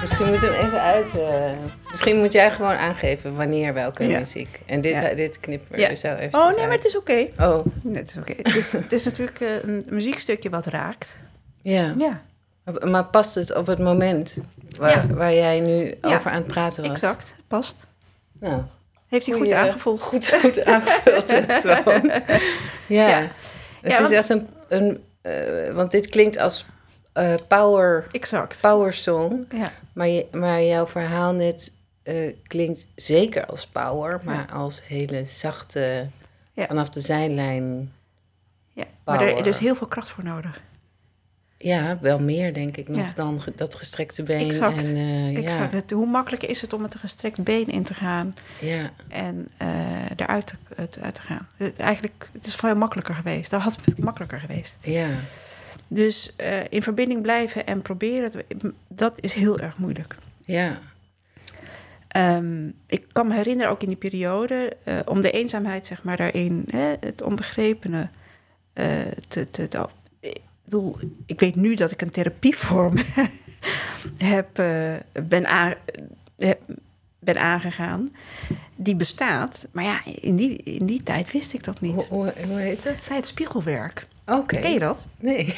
Misschien moeten we hem even uit... eh, misschien moet jij gewoon aangeven wanneer welke Ja. muziek. En dit, Ja. dit knippen we Ja. zo even Oh nee, maar het is oké. Oh, Nee, het is oké. Het, is, het is natuurlijk eh, een muziekstukje wat raakt. ja. Ja, Maar past het op het moment waar, waar jij nu over aan het praten was? exact. Past. Nou, Heeft hij goed aangevoeld. goed, goed aangevuld. Ja. Het is echt een... een eh, want dit klinkt als eh, power, Exact. power song. Ja. Maar, je, maar jouw verhaal net eh, klinkt zeker als power, maar als hele zachte, Ja. vanaf de zijlijn. ja. Maar er, er is heel veel kracht voor nodig. Ja, wel meer denk ik nog Ja. dan ge- dat gestrekte been. Exact. En, Exact. Het, hoe makkelijk is het om met een gestrekt been in te gaan Ja, en eh, eruit te, het, uit te gaan? Het, eigenlijk, het is veel makkelijker geweest. Dat had makkelijker geweest. ja, Dus in verbinding blijven en proberen, dat is heel erg moeilijk. ja, Ehm, ik kan me herinneren, ook in die periode, eh, om de eenzaamheid, zeg maar, daarin, hè, het onbegrepene eh, te, te, Ik weet nu dat ik een therapievorm heb, eh, ben, aan, ben aangegaan, die bestaat. Maar ja, in die, in die tijd wist ik dat niet. Hoe, hoe, heet het? Bij het spiegelwerk. Oké. Ken je dat? Nee.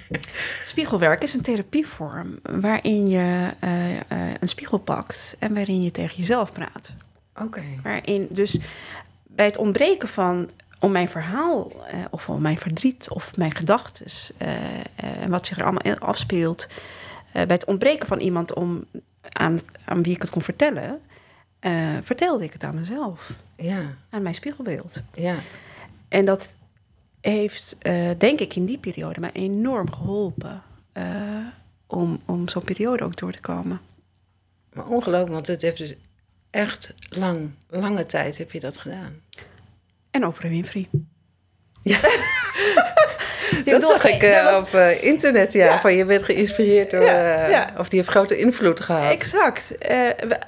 Spiegelwerk is een therapievorm waarin je eh, eh, een spiegel pakt en waarin je tegen jezelf praat. Oké. Waarin dus bij het ontbreken van om mijn verhaal eh, of om mijn verdriet of mijn gedachten en wat zich er allemaal afspeelt, bij het ontbreken van iemand om aan, aan wie ik het kon vertellen, eh, vertelde ik het aan mezelf, Ja, aan mijn spiegelbeeld. ja. En dat heeft, eh, denk ik, in die periode mij enorm geholpen eh, om, om zo'n periode ook door te komen. Maar ongelooflijk, want het heeft dus echt lang, lange tijd heb je dat gedaan. En Oprah Winfrey. Ja. Dat bedoel, zag ik eh, was- op eh, internet, ja, Ja. Van je bent geïnspireerd door, Ja, eh, ja. of die heeft grote invloed gehad. Exact. Eh,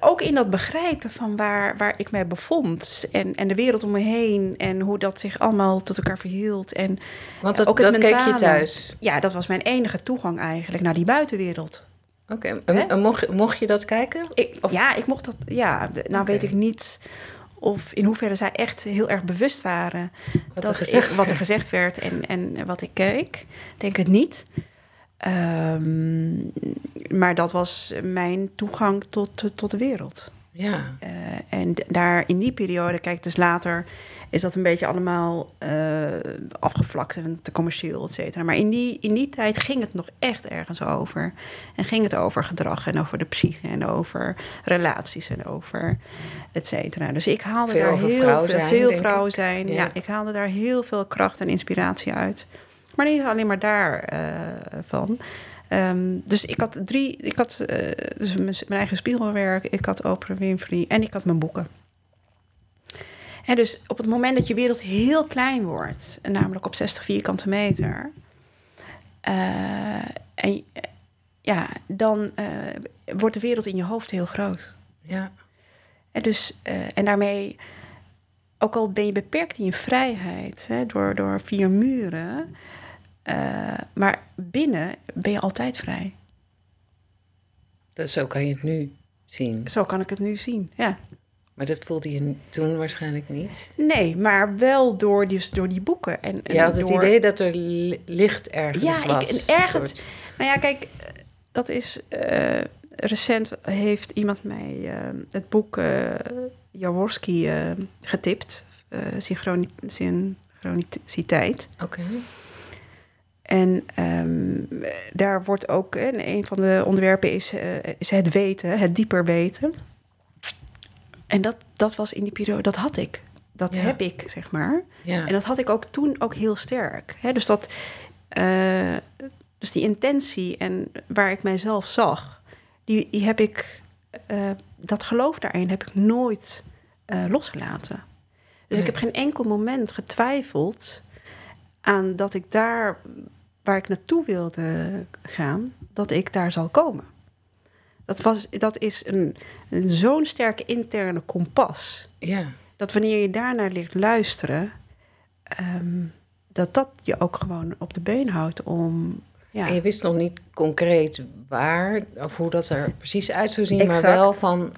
ook in dat begrijpen van waar, waar ik mij bevond. En, en de wereld om me heen. En hoe dat zich allemaal tot elkaar verhield. En Want dat, ook dat keek je thuis. ja, dat was mijn enige toegang eigenlijk naar die buitenwereld. Oké, en mocht, je- mocht je dat kijken? Ik, Of- Ja, ik mocht dat. Ja, nou weet ik niet of in hoeverre zij echt heel erg bewust waren Wat dat er gezegd ik- wat er werd. gezegd werd en, en wat ik keek. Denk het niet. Ehm, maar dat was mijn toegang tot, tot de wereld. Ja, Eh, en daar in die periode, kijk, dus later is dat een beetje allemaal eh, afgevlakt en te commercieel, et cetera. Maar in die, in die tijd ging het nog echt ergens over. En ging het over gedrag en over de psyche en over relaties en over et cetera. Dus ik haalde Veel daar heel vrouw veel, zijn, veel vrouw zijn. Ja. Ja. ik haalde daar heel veel kracht en inspiratie uit. Maar niet alleen maar daar eh, van. Ehm, dus ik had drie, ik had eh, dus mijn, mijn eigen spiegelwerk, ik had Oprah Winfrey en ik had mijn boeken. En dus op het moment dat je wereld heel klein wordt, en namelijk op 60 vierkante meter, eh, en ja, dan eh, wordt de wereld in je hoofd heel groot. Ja. En, dus, en daarmee, ook al ben je beperkt in je vrijheid hè, door, door vier muren, eh, maar binnen ben je altijd vrij. Dat, zo kan je het nu zien. Zo kan ik het nu zien, ja. Maar dat voelde je toen waarschijnlijk niet. Nee, maar wel door die, door die boeken. En, en Je had het idee dat er li- licht ergens Ja, was. een ergens- soort- Nou ja, kijk, dat is... eh, recent heeft iemand mij eh, het boek Jaworski getipt. synchroni- synchroniciteit. Oké. En ehm, daar wordt ook, en een van de onderwerpen is, eh, is het weten, het dieper weten. En dat, dat was in die periode, dat had ik. Dat Ja. heb ik, zeg maar. Ja. En dat had ik ook toen ook heel sterk. Hè? Dus, dat, eh, dus die intentie en waar ik mijzelf zag, die, die heb ik, eh, dat geloof daarin heb ik nooit losgelaten. Dus Nee. ik heb geen enkel moment getwijfeld aan dat ik daar waar ik naartoe wilde gaan, dat ik daar zal komen. Dat, was, dat is een, een zo'n sterke interne kompas ja. dat wanneer je daarnaar leert luisteren, ehm, dat dat je ook gewoon op de been houdt om. Ja, En je wist nog niet concreet waar of hoe dat er precies uit zou zien, maar wel van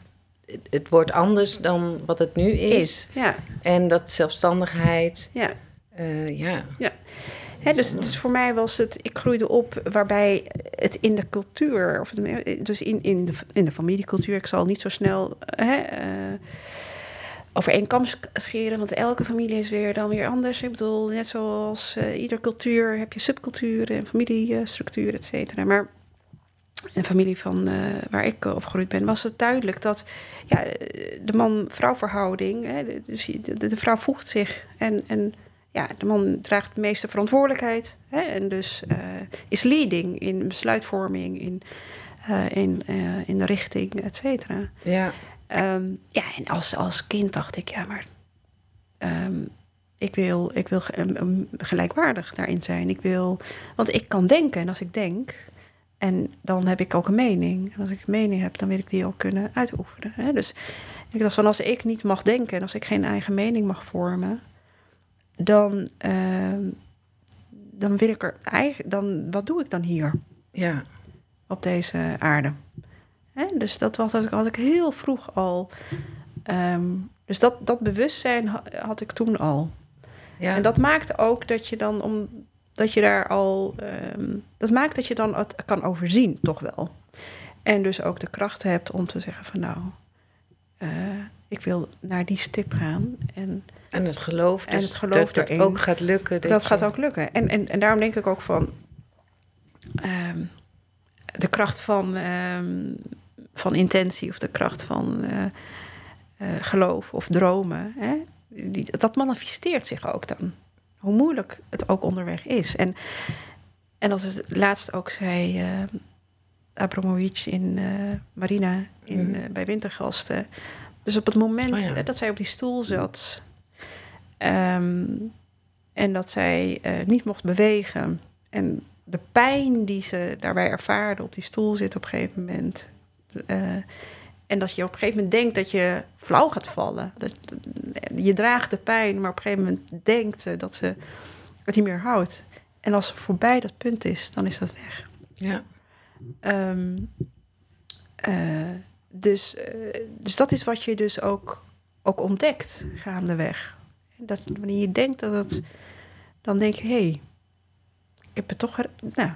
het- wordt anders dan wat het nu is. is. Ja, En dat zelfstandigheid, ja. eh, ja. Dus, dus voor mij was het, ik groeide op waarbij het in de cultuur, of dus in, in, de, in de familiecultuur, ik zal niet zo snel over één kam sch- scheren, want elke familie is weer dan weer anders. Ik bedoel, net zoals eh ieder cultuur heb je subculturen en familiestructuren, et cetera. Maar in de familie van eh, waar ik opgegroeid ben, was het duidelijk dat ja, de man-vrouw verhouding, hè, dus de, de, de vrouw voegt zich en, en ja, de man draagt de meeste verantwoordelijkheid. Hè, en dus eh, is leading in besluitvorming, in, eh, in, eh, in de richting, et cetera. Ja, Ehm, ja, en als, als kind dacht ik, ja, maar ehm, ik wil, ik wil em, gelijkwaardig daarin zijn. Ik wil, want ik kan denken en als ik denk, en dan heb ik ook een mening. En als ik een mening heb, dan wil ik die ook kunnen uitoefenen. Hè? Dus ik dacht van, als ik niet mag denken en als ik geen eigen mening mag vormen, dan, ehm, dan wil ik er eigenlijk, dan, wat doe ik dan hier? ja, op deze aarde. Hè? Dus dat was, had, ik, heel vroeg al. ehm, dus dat, dat bewustzijn ha- had ik toen al. ja. En dat maakte ook dat je dan om dat je daar al. ehm, dat maakt dat je dan het kan overzien, toch wel. En dus ook de kracht hebt om te zeggen van nou. eh, ik wil naar die stip gaan. En En het geloof, En dus het geloof dat erin. ook gaat lukken. dat gaat ook lukken. En, en, en daarom denk ik ook van ehm, de kracht van, ehm, van intentie of de kracht van eh, eh, geloof of dromen. Hè? Die, dat manifesteert zich ook dan. Hoe moeilijk het ook onderweg is. En, en als het laatst ook zei eh Abramovic in Marina in, Mhm. bij Wintergasten. Dus op het moment Oh ja. dat zij op die stoel zat ehm, en dat zij eh, niet mocht bewegen en de pijn die ze daarbij ervaarde op die stoel zit op een gegeven moment. eh, en dat je op een gegeven moment denkt dat je flauw gaat vallen. Dat, je draagt de pijn, maar op een gegeven moment denkt ze dat ze het niet meer houdt. En als ze voorbij dat punt is, dan is dat weg. Ja, Ehm, eh, dus, dus dat is wat je dus ook, ook ontdekt gaandeweg. Dat wanneer je denkt dat het, dan denk je, hé, hey, ik heb het toch, nou,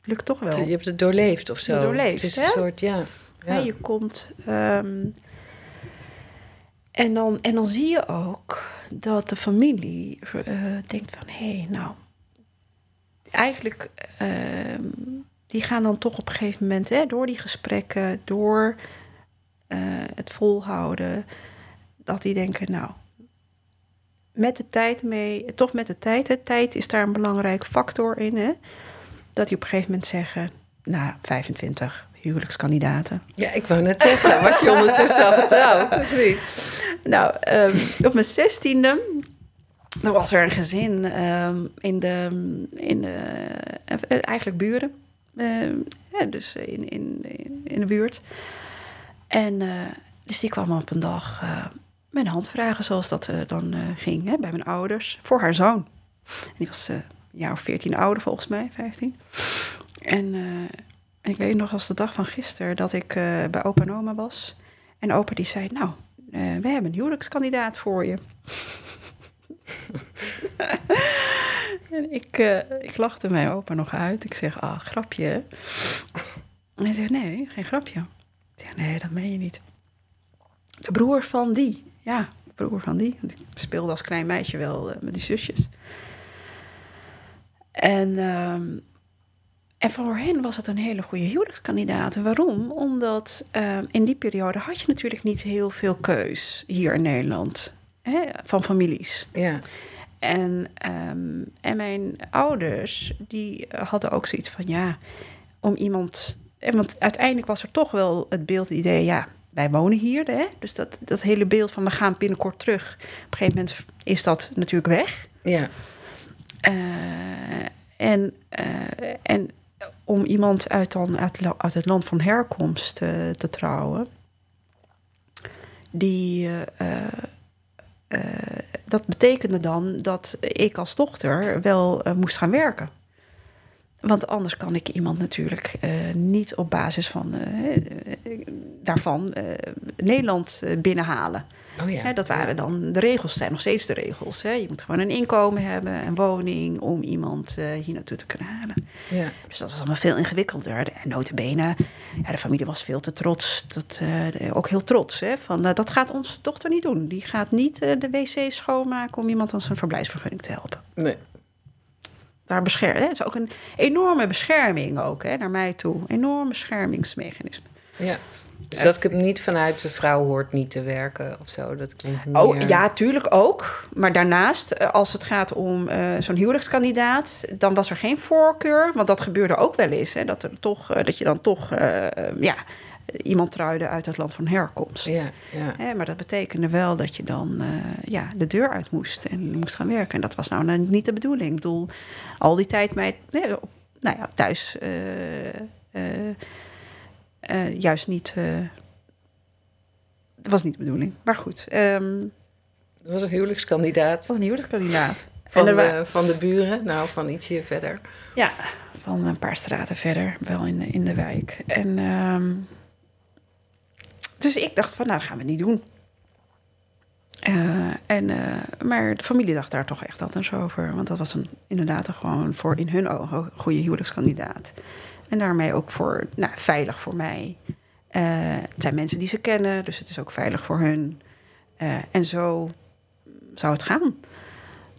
het lukt toch wel. je hebt het doorleefd of zo. doorleefd, Het is een hè? soort, ja. Ja, ja. je komt. ehm, en, dan, en dan zie je ook dat de familie eh, denkt van hé, hey, nou, eigenlijk, ehm, die gaan dan toch op een gegeven moment, hè, door die gesprekken, door eh, het volhouden, dat die denken, nou, met de tijd mee, toch met de tijd, hè, tijd is daar een belangrijk factor in, hè, dat die op een gegeven moment zeggen, nou, 25 huwelijkskandidaten. Ja, ik wou net zeggen, was je ondertussen al getrouwd of niet? Nou, ehm, op mijn zestiende er was er een gezin ehm, in de, in de, eh, eigenlijk buren. Ehm, ja, dus in, in, in de buurt. En eh, dus die kwam op een dag uh, mijn hand vragen, zoals dat dan ging, hè, bij mijn ouders, voor haar zoon. En die was een jaar of veertien ouder volgens mij, 15. En, ik weet nog als de dag van gisteren dat ik bij opa en oma was. En opa die zei, nou, we hebben een huwelijkskandidaat voor je. en ik, ik lachte mijn opa nog uit. Ik zeg, ah, grapje. En hij zegt, nee, geen grapje. Ik zeg, nee, dat meen je niet. De broer van die. Ja, broer van die. Ik speelde als klein meisje wel uh, met die zusjes. En, um, en voor hen was het een hele goede huwelijkskandidaat. waarom? Omdat uh, in die periode had je natuurlijk niet heel veel keus hier in Nederland hè, van families. Ja. En, um, en mijn ouders, die hadden ook zoiets van, ja, om iemand... Want uiteindelijk was er toch wel het beeld, het idee, ja, wij wonen hier. Hè? Dus dat, dat hele beeld van we gaan binnenkort terug. Op een gegeven moment is dat natuurlijk weg. Ja. Uh, en, uh, en om iemand uit, dan, uit, uit het land van herkomst uh, te trouwen, die dat betekende dan dat ik als dochter wel moest gaan werken. Want anders kan ik iemand natuurlijk uh, niet op basis van, daarvan Nederland binnenhalen. Oh ja. Hè, dat waren dan de regels, zijn nog steeds de regels. Hè. Je moet gewoon een inkomen hebben, een woning om iemand hier naartoe te kunnen halen. Ja. Dus dat was allemaal veel ingewikkelder. En notabene, ja, de familie was veel te trots. Dat, ook heel trots. Hè, van, uh, dat gaat onze dochter niet doen. Die gaat niet de wc schoonmaken om iemand aan zijn verblijfsvergunning te helpen. Nee. Daar beschermen. Het is ook een enorme bescherming ook, hè, naar mij toe. Enorm beschermingsmechanisme. Ja. Dus dat ik het niet vanuit de vrouw hoort niet te werken of zo. Dat meer... Oh ja, tuurlijk ook. Maar daarnaast, als het gaat om uh, zo'n huwelijkskandidaat, dan was er geen voorkeur. Want dat gebeurde ook wel eens. Hè, dat, er toch, uh, dat je dan toch uh, ja, iemand trouwde uit het land van herkomst. Ja, ja. Hè, maar dat betekende wel dat je dan ja, de deur uit moest en moest gaan werken. En dat was nou niet de bedoeling. Ik bedoel, al die tijd mij, nee, nou ja, thuis uh, juist niet. Dat was niet de bedoeling. Maar goed. Um, dat was een huwelijkskandidaat. Dat was een huwelijkskandidaat. Van, en de, van de buren? Nou, van ietsje verder. Ja, van een paar straten verder, wel in de, in de wijk. En um, dus ik dacht van, nou, dat gaan we niet doen. Uh, en, uh, maar de familie dacht daar toch echt anders over. Want dat was een, inderdaad gewoon voor in hun ogen goede huwelijkskandidaat. En daarmee ook voor, nou, veilig voor mij. Uh, het zijn mensen die ze kennen, dus het is ook veilig voor hun. En zo zou het gaan.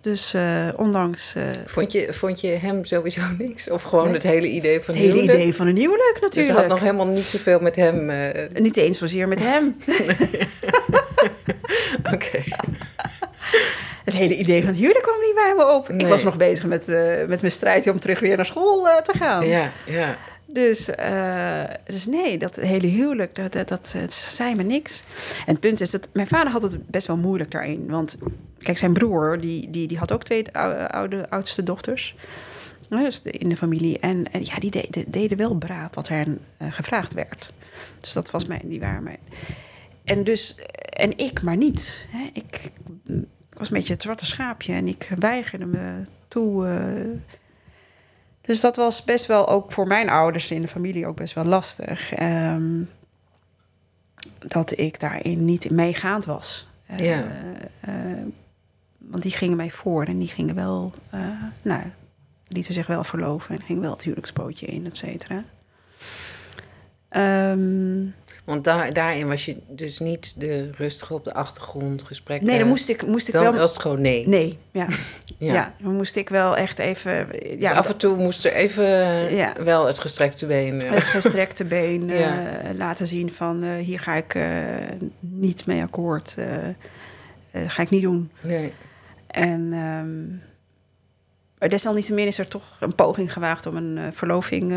Dus uh, ondanks. vond, je, vond je hem sowieso niks? Of gewoon nee. het hele idee van het hele huwelijk? idee van een huwelijk natuurlijk. Dus je had nog helemaal niet zoveel met hem. Niet eens zozeer met hem. Oké. Het hele idee van het huwelijk kwam niet bij me op. Nee. Ik was nog bezig met, met mijn strijd om terug weer naar school te gaan. Ja, ja. Dus, uh, dus nee, dat hele huwelijk, dat, dat, zei me niks. En het punt is dat mijn vader had het best wel moeilijk daarin. Want kijk, zijn broer, die, die, die had ook twee oude, oudste dochters. Dus in de familie. En, ja, die deden, wel braaf wat hen gevraagd werd. Dus dat was mijn, die waren mijn. En dus, en ik maar niet. Hè. Ik, was een beetje het zwarte schaapje en ik weigerde me toe. Uh... Dus dat was best wel ook voor mijn ouders in de familie ook best wel lastig. Um, dat ik daarin niet meegaand was. Uh, ja. Uh, want die gingen mij voor en die gingen wel, nou, lieten zich wel verloven en ging wel het huwelijkspootje in, et cetera. Um, want daar, daarin was je dus niet de rustige op de achtergrond gesprekken. Nee, dan moest ik, moest ik dan wel. was het gewoon nee. Nee, ja. ja. ja. dan moest ik wel echt even. Ja, dus af en toe moest er even ja. wel het gestrekte been. Het gestrekte been ja. uh, laten zien van uh, hier ga ik uh, niet mee akkoord. ga ik niet doen. Nee. En. Um, maar desalniettemin is er toch een poging gewaagd om een verloving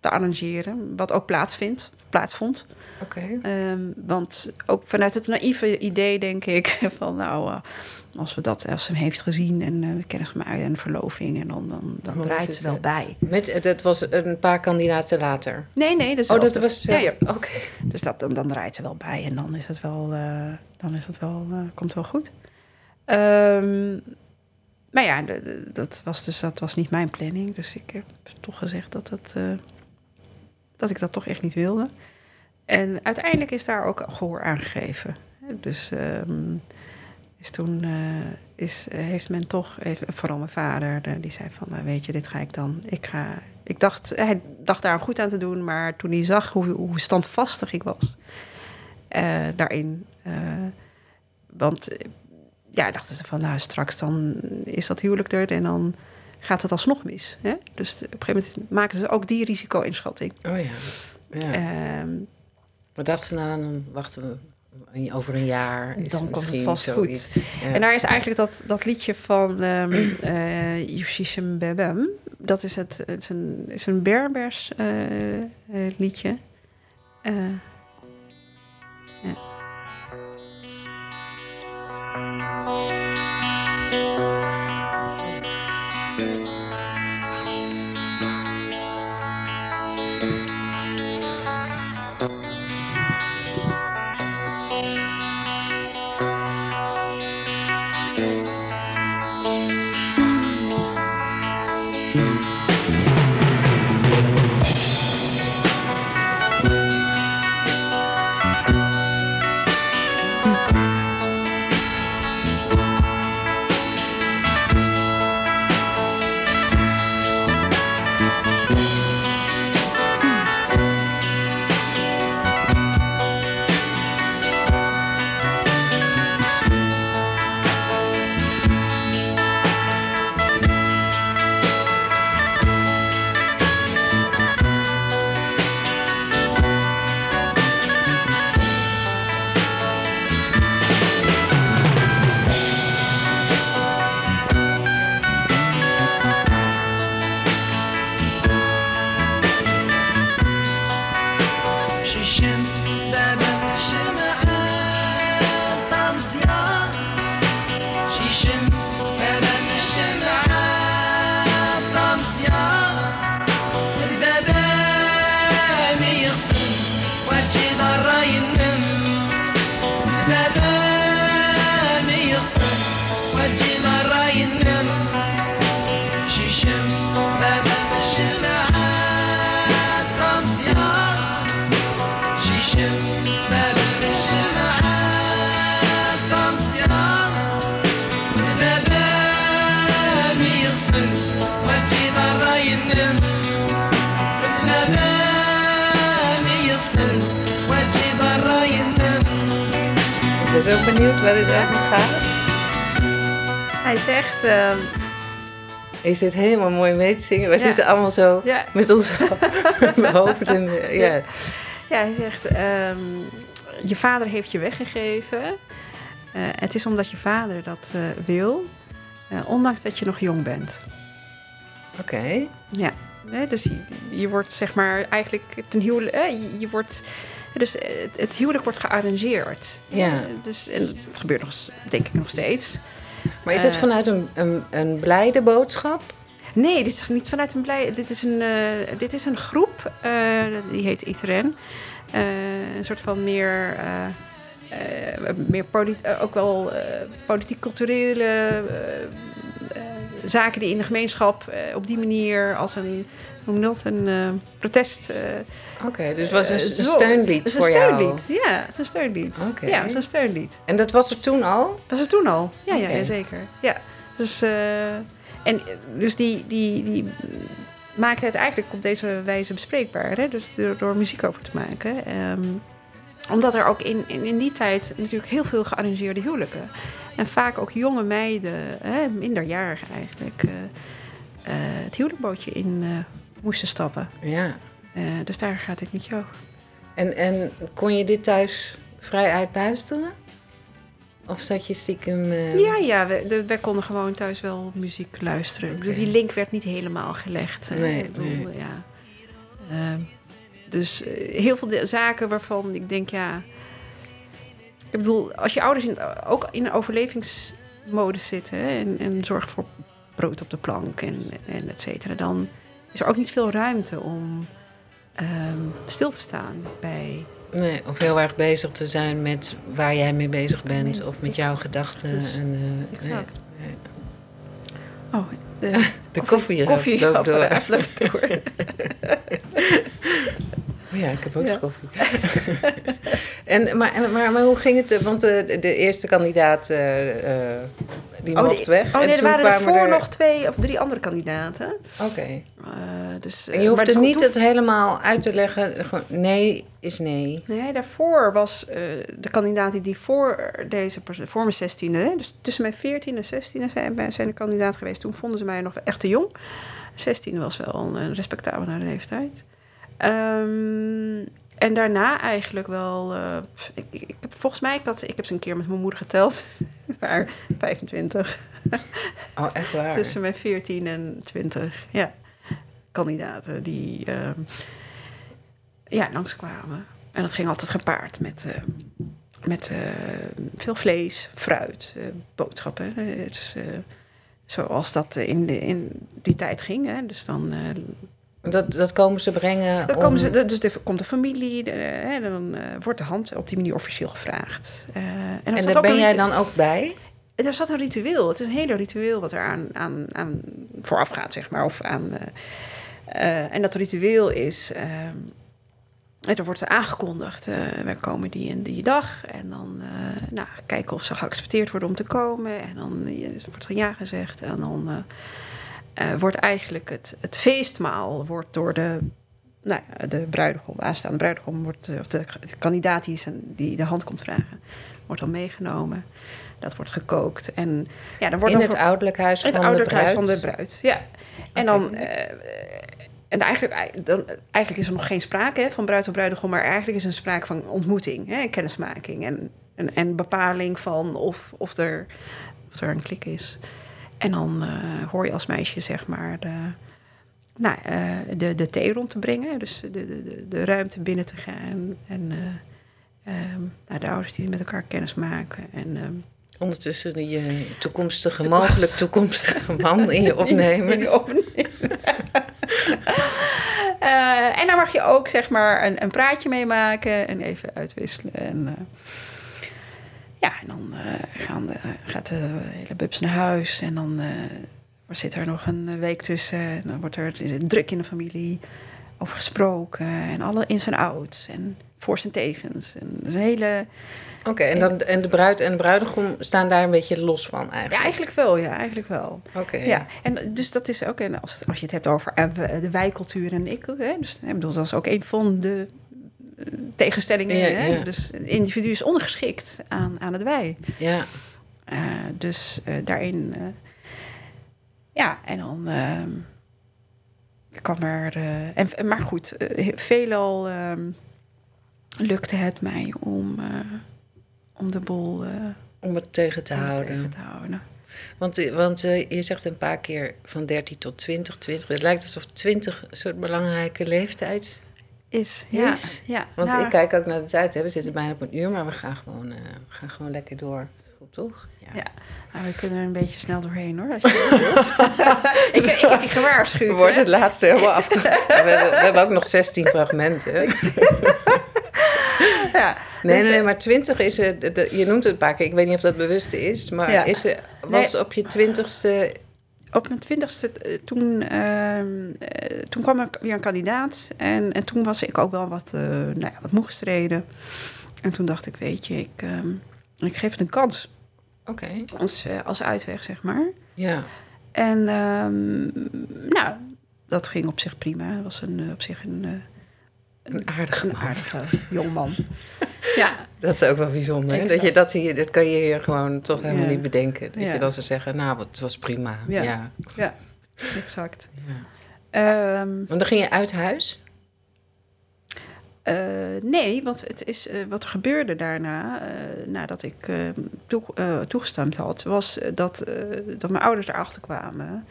te arrangeren. Wat ook plaatsvindt, plaatsvond. Oké. Ehm, want ook vanuit het naïeve idee denk ik van nou, eh, als we dat als ze hem heeft gezien en uh, kennis gemaakt en verloving en dan, dan, dan draait ze wel eh, bij. Met, dat was een paar kandidaten later. Nee, nee, dus Oh, dat was... ja, ja. Oké. Dus dat, dan, dan draait ze wel bij en dan is het wel, dan is het wel, komt het wel goed. Ehm, maar ja, dat was dus dat was niet mijn planning. Dus ik heb toch gezegd dat, het, dat ik dat toch echt niet wilde. En uiteindelijk is daar ook gehoor aan gegeven. Dus ehm, is toen eh, is, heeft men toch, vooral mijn vader, die zei van, nou, weet je, dit ga ik dan, ik ga, ik dacht, hij dacht daar goed aan te doen, maar toen hij zag hoe, hoe standvastig ik was eh, daarin, eh, want ja, dachten ze van, nou, straks dan is dat huwelijk er en dan gaat het alsnog mis. Hè? Dus op een gegeven moment maken ze ook die risico-inschatting. Oh ja. ja. Ehm, ze nou? Dan wachten we over een jaar. is Dan komt het vast zoiets. Ja. En daar is eigenlijk dat, dat liedje van eh Yushishim Bebem. Dat is, het, het is een, is een Berbers eh, eh, liedje. Benieuwd waar dit eigenlijk gaat. Hij zegt, Je zit helemaal mooi mee te zingen. Wij Ja. zitten allemaal zo ja, met ons hoofd in de... Ja. ja, hij zegt, ehm, je vader heeft je weggegeven. Eh, het is omdat je vader dat eh, wil, eh, ondanks dat je nog jong bent. Oké. Ja, dus je, je wordt zeg maar eigenlijk ten huwelijk, je wordt, dus het, het huwelijk wordt gearrangeerd. Ja. Dus, en het gebeurt nog, denk ik nog steeds. Maar is het Eh, vanuit een, een, een blijde boodschap? Nee, dit is niet vanuit een blij. Dit is een, eh, dit is een groep, eh, die heet ITRN. Eh, een soort van meer, meer ook wel politiek-culturele zaken die in de gemeenschap eh, op die manier als een, hoe noem dat, een eh, protest. eh, Oké, dus het was een, een steunlied Het is een voor jou. steunlied, ja, het is een steunlied. Oké. Ja, het is een steunlied. En dat was er toen al? Dat was het toen al. Ja, ja, Oké. ja zeker. Ja. Dus, en, dus die, die, die maakte het eigenlijk op deze wijze bespreekbaar. Hè? Dus door, door muziek over te maken. Ehm, omdat er ook in, in, in die tijd natuurlijk heel veel gearrangeerde huwelijken. En vaak ook jonge meiden, hè, minderjarigen eigenlijk, eh, eh, het huwelijkbootje in eh, moesten stappen. Ja. Dus daar gaat dit liedje over. En, en kon je dit thuis vrij uit luisteren? Of zat je stiekem... eh, Ja, ja, wij konden gewoon thuis wel muziek luisteren. Oké. Die link werd niet helemaal gelegd. Nee, ik bedoel, nee. ja. Ehm, dus heel veel zaken waarvan ik denk, ja... Ik bedoel, als je ouders in, ook in een overlevingsmodus zitten... hè, en, en zorgt voor brood op de plank en, en et cetera... dan is er ook niet veel ruimte om ehm, stil te staan bij... Nee, of heel erg bezig te zijn met waar jij mee bezig bent. Of met jouw gedachten. Dus, en, eh, exact. nee. Oh, de, De koffie, koffie loopt door. loopt door. Oh ja, ik heb ook Ja. koffie. en, maar, maar, maar hoe ging het? eh, Want de, de eerste kandidaat eh, eh, die Oh, mocht die- weg. Oh nee, er waren er... nog twee of drie andere kandidaten. Oké. Eh, dus, En eh, je hoeft het niet het helemaal uit te leggen. Gewoon, nee is nee. Nee, daarvoor was eh, de kandidaat die- voor deze voor mijn 16e, hè, dus tussen mijn 14 en 16e zijn, zijn de kandidaat geweest. Toen vonden ze mij nog echt te jong. 16 was wel een, een respectabele leeftijd. Ehm, en daarna eigenlijk wel. eh, ik, ik, heb, volgens mij, ik, had, ik heb ze een keer met mijn moeder geteld. maar 25. Oh, echt waar? Tussen mijn 14 en 20, ja. Kandidaten die ehm, ja, langskwamen. En dat ging altijd gepaard met, eh, met eh, veel vlees, fruit, boodschappen. Dus, zoals dat in, de, in die tijd ging. Hè. Dus dan, Dat, dat komen ze brengen om- komen ze, dus er komt de familie, de, hè, dan eh, wordt de hand op die manier officieel gevraagd. Eh, en En daar ben jij dan ook bij? er zat een ritueel. Het is een hele ritueel wat er aan, aan, aan vooraf gaat, zeg maar. Of aan, eh, en dat ritueel is... er wordt aangekondigd, wij komen die en die dag. En dan nou, kijken of ze geaccepteerd worden om te komen. En dan wordt er ja gezegd. En dan wordt eigenlijk het, het feestmaal wordt door de, nou, ja, de bruidegom, aanstaande bruidegom, wordt, eh, of de, de kandidaat die, zijn, die de hand komt vragen, wordt dan meegenomen. Dat wordt gekookt. En ja, dan wordt In dan het voor- ouderlijk huis het van ouderlijk de huis bruid? van de bruid. Ja. En dan. eh, en eigenlijk, dan, eigenlijk is er nog geen sprake hè, van bruid of bruidegom, maar eigenlijk is er een sprake van ontmoeting, hè, kennismaking en, en, en bepaling van of, of, er, of er een klik is. En dan eh, hoor je als meisje, zeg maar, de, nou, eh, de, de thee rond te brengen, dus de, de, de, de ruimte binnen te gaan. En ehm, nou, de ouders die met elkaar kennis maken. En, ehm, Ondertussen die eh, toekomstige, mogelijk toekomstige man in je opnemen. In je opnemen. En daar mag je ook zeg maar een, een praatje mee maken en even uitwisselen. En, ja, en dan eh, gaan de, gaat de hele bubs naar huis en dan eh, zit er nog een week tussen. En dan wordt er druk in de familie over gesproken en alle ins en outs en voor's en tegens. En dat is een hele... Oké, en, dan, en de bruid en de bruidegom staan daar een beetje los van eigenlijk? Ja, eigenlijk wel, ja, eigenlijk wel. Oké. Ja, en dus dat is ook, en als, het- als je het hebt over eh, de wijcultuur en ik, hè, dus, ik bedoel, dat is ook een van de tegenstellingen. Ja, hè? ja. Dus het individu is ondergeschikt aan, aan het wij. Ja. Eh, dus eh, daarin, eh, ja, en dan kwam er, eh, en, maar goed, veelal ehm, lukte het mij om, om de boel eh, Om het tegen te houden. tegen te houden. Want, want je zegt een paar keer van 13 tot 20, 20. Het lijkt alsof 20 een soort belangrijke leeftijd Is, ja. Is? ja Want nou, ik kijk ook naar de tijd. Hè. We zitten bijna op een uur, maar we gaan gewoon, eh, we gaan gewoon lekker door. Dat is goed, toch? Ja. Nou, we kunnen er een beetje snel doorheen hoor, als je wilt. ik, ik heb je gewaarschuwd. Wordt hè? het laatste helemaal afge... we, hebben, we hebben ook nog 16 fragmenten. Ja. Nee, Dus, nee, eh, maar 20 is het. de- de- Je noemt het een paar keer. Ik weet niet of dat bewust is. Maar Ja. is er, was op je twintigste. Op mijn twintigste, eh, toen, ehm, eh, toen kwam er weer een kandidaat. En, en toen was ik ook wel wat, eh nou ja, wat moe gestreden. En toen dacht ik, weet je, ik, ehm, ik geef het een kans. Oké. Als, als uitweg, zeg maar. Ja. En ehm, nou, dat ging op zich prima. Het was een, op zich een, Een aardige een aardige jongman. ja, Dat is ook wel bijzonder. Hè? Dat, je dat, hier, dat kan je hier gewoon toch helemaal Ja. niet bedenken. Dat Ja. je dan zou zeggen, nou, het was prima. Ja. Ja. ja. exact. ja. Ehm, Want dan ging je uit huis? Eh, nee, want het is, eh, wat er gebeurde daarna, eh, nadat ik eh, toe, eh, toegestemd had, was dat, eh, dat mijn ouders erachter kwamen.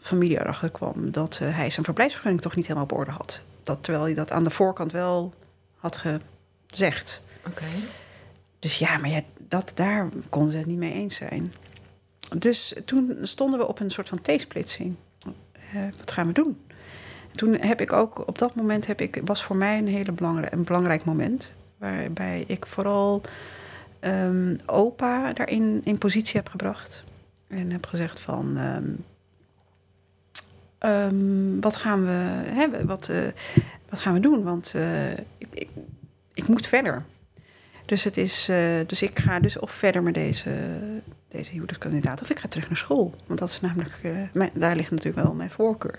Familie erachter kwam dat eh, hij zijn verblijfsvergunning toch niet helemaal op orde had. Dat, terwijl hij dat aan de voorkant wel had gezegd. Oké. Dus ja, maar ja, dat, daar konden ze het niet mee eens zijn. Dus toen stonden we op een soort van T-splitsing. Eh, wat gaan we doen? Toen heb ik ook, op dat moment heb ik, was voor mij een hele belangrijk, een belangrijk moment. Waarbij ik vooral ehm, opa daarin in positie heb gebracht. En heb gezegd van, ehm, ehm, wat gaan we hebben? Wat, eh, wat gaan we doen? Want eh, ik, ik, ik moet verder. Dus, het is, eh, dus ik ga dus of verder met deze, deze huwelijkskandidaat... of ik ga terug naar school. Want dat is namelijk, mijn- daar ligt natuurlijk wel mijn voorkeur.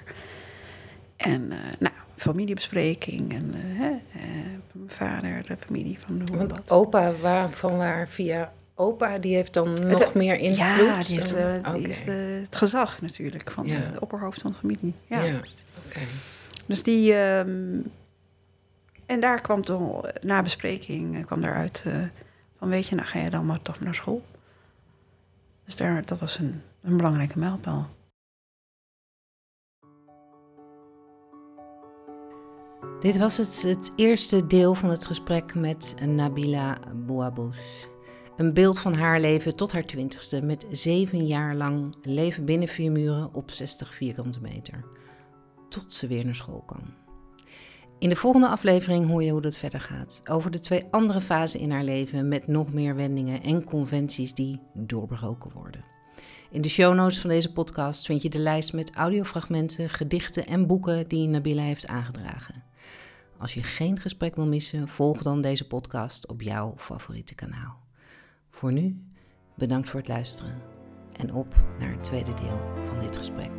En nou, familiebespreking en hè, mijn vader, de familie van de opa, waar, van waar via opa, die heeft dan nog Het- meer invloed? Ja, die, heeft, eh, die is de, het gezag natuurlijk van Ja. de opperhoofd van de familie. Ja. Ja. Dus die. ehm, en daar kwam toen, na bespreking, eh, kwam daaruit eh, van: Weet je, nou ga je dan maar toch naar school. Dus daar, dat was een, een belangrijke mijlpaal. Dit was het, het eerste deel van het gesprek met Nabila Bouabous. Een beeld van haar leven tot haar twintigste met zeven jaar lang leven binnen vier muren op 60 vierkante meter. Tot ze weer naar school kan. In de volgende aflevering hoor je hoe dat verder gaat. Over de twee andere fasen in haar leven met nog meer wendingen en conventies die doorbroken worden. In de show notes van deze podcast vind je de lijst met audiofragmenten, gedichten en boeken die Nabila heeft aangedragen. Als je geen gesprek wil missen, volg dan deze podcast op jouw favoriete kanaal. Voor nu, bedankt voor het luisteren en op naar het tweede deel van dit gesprek.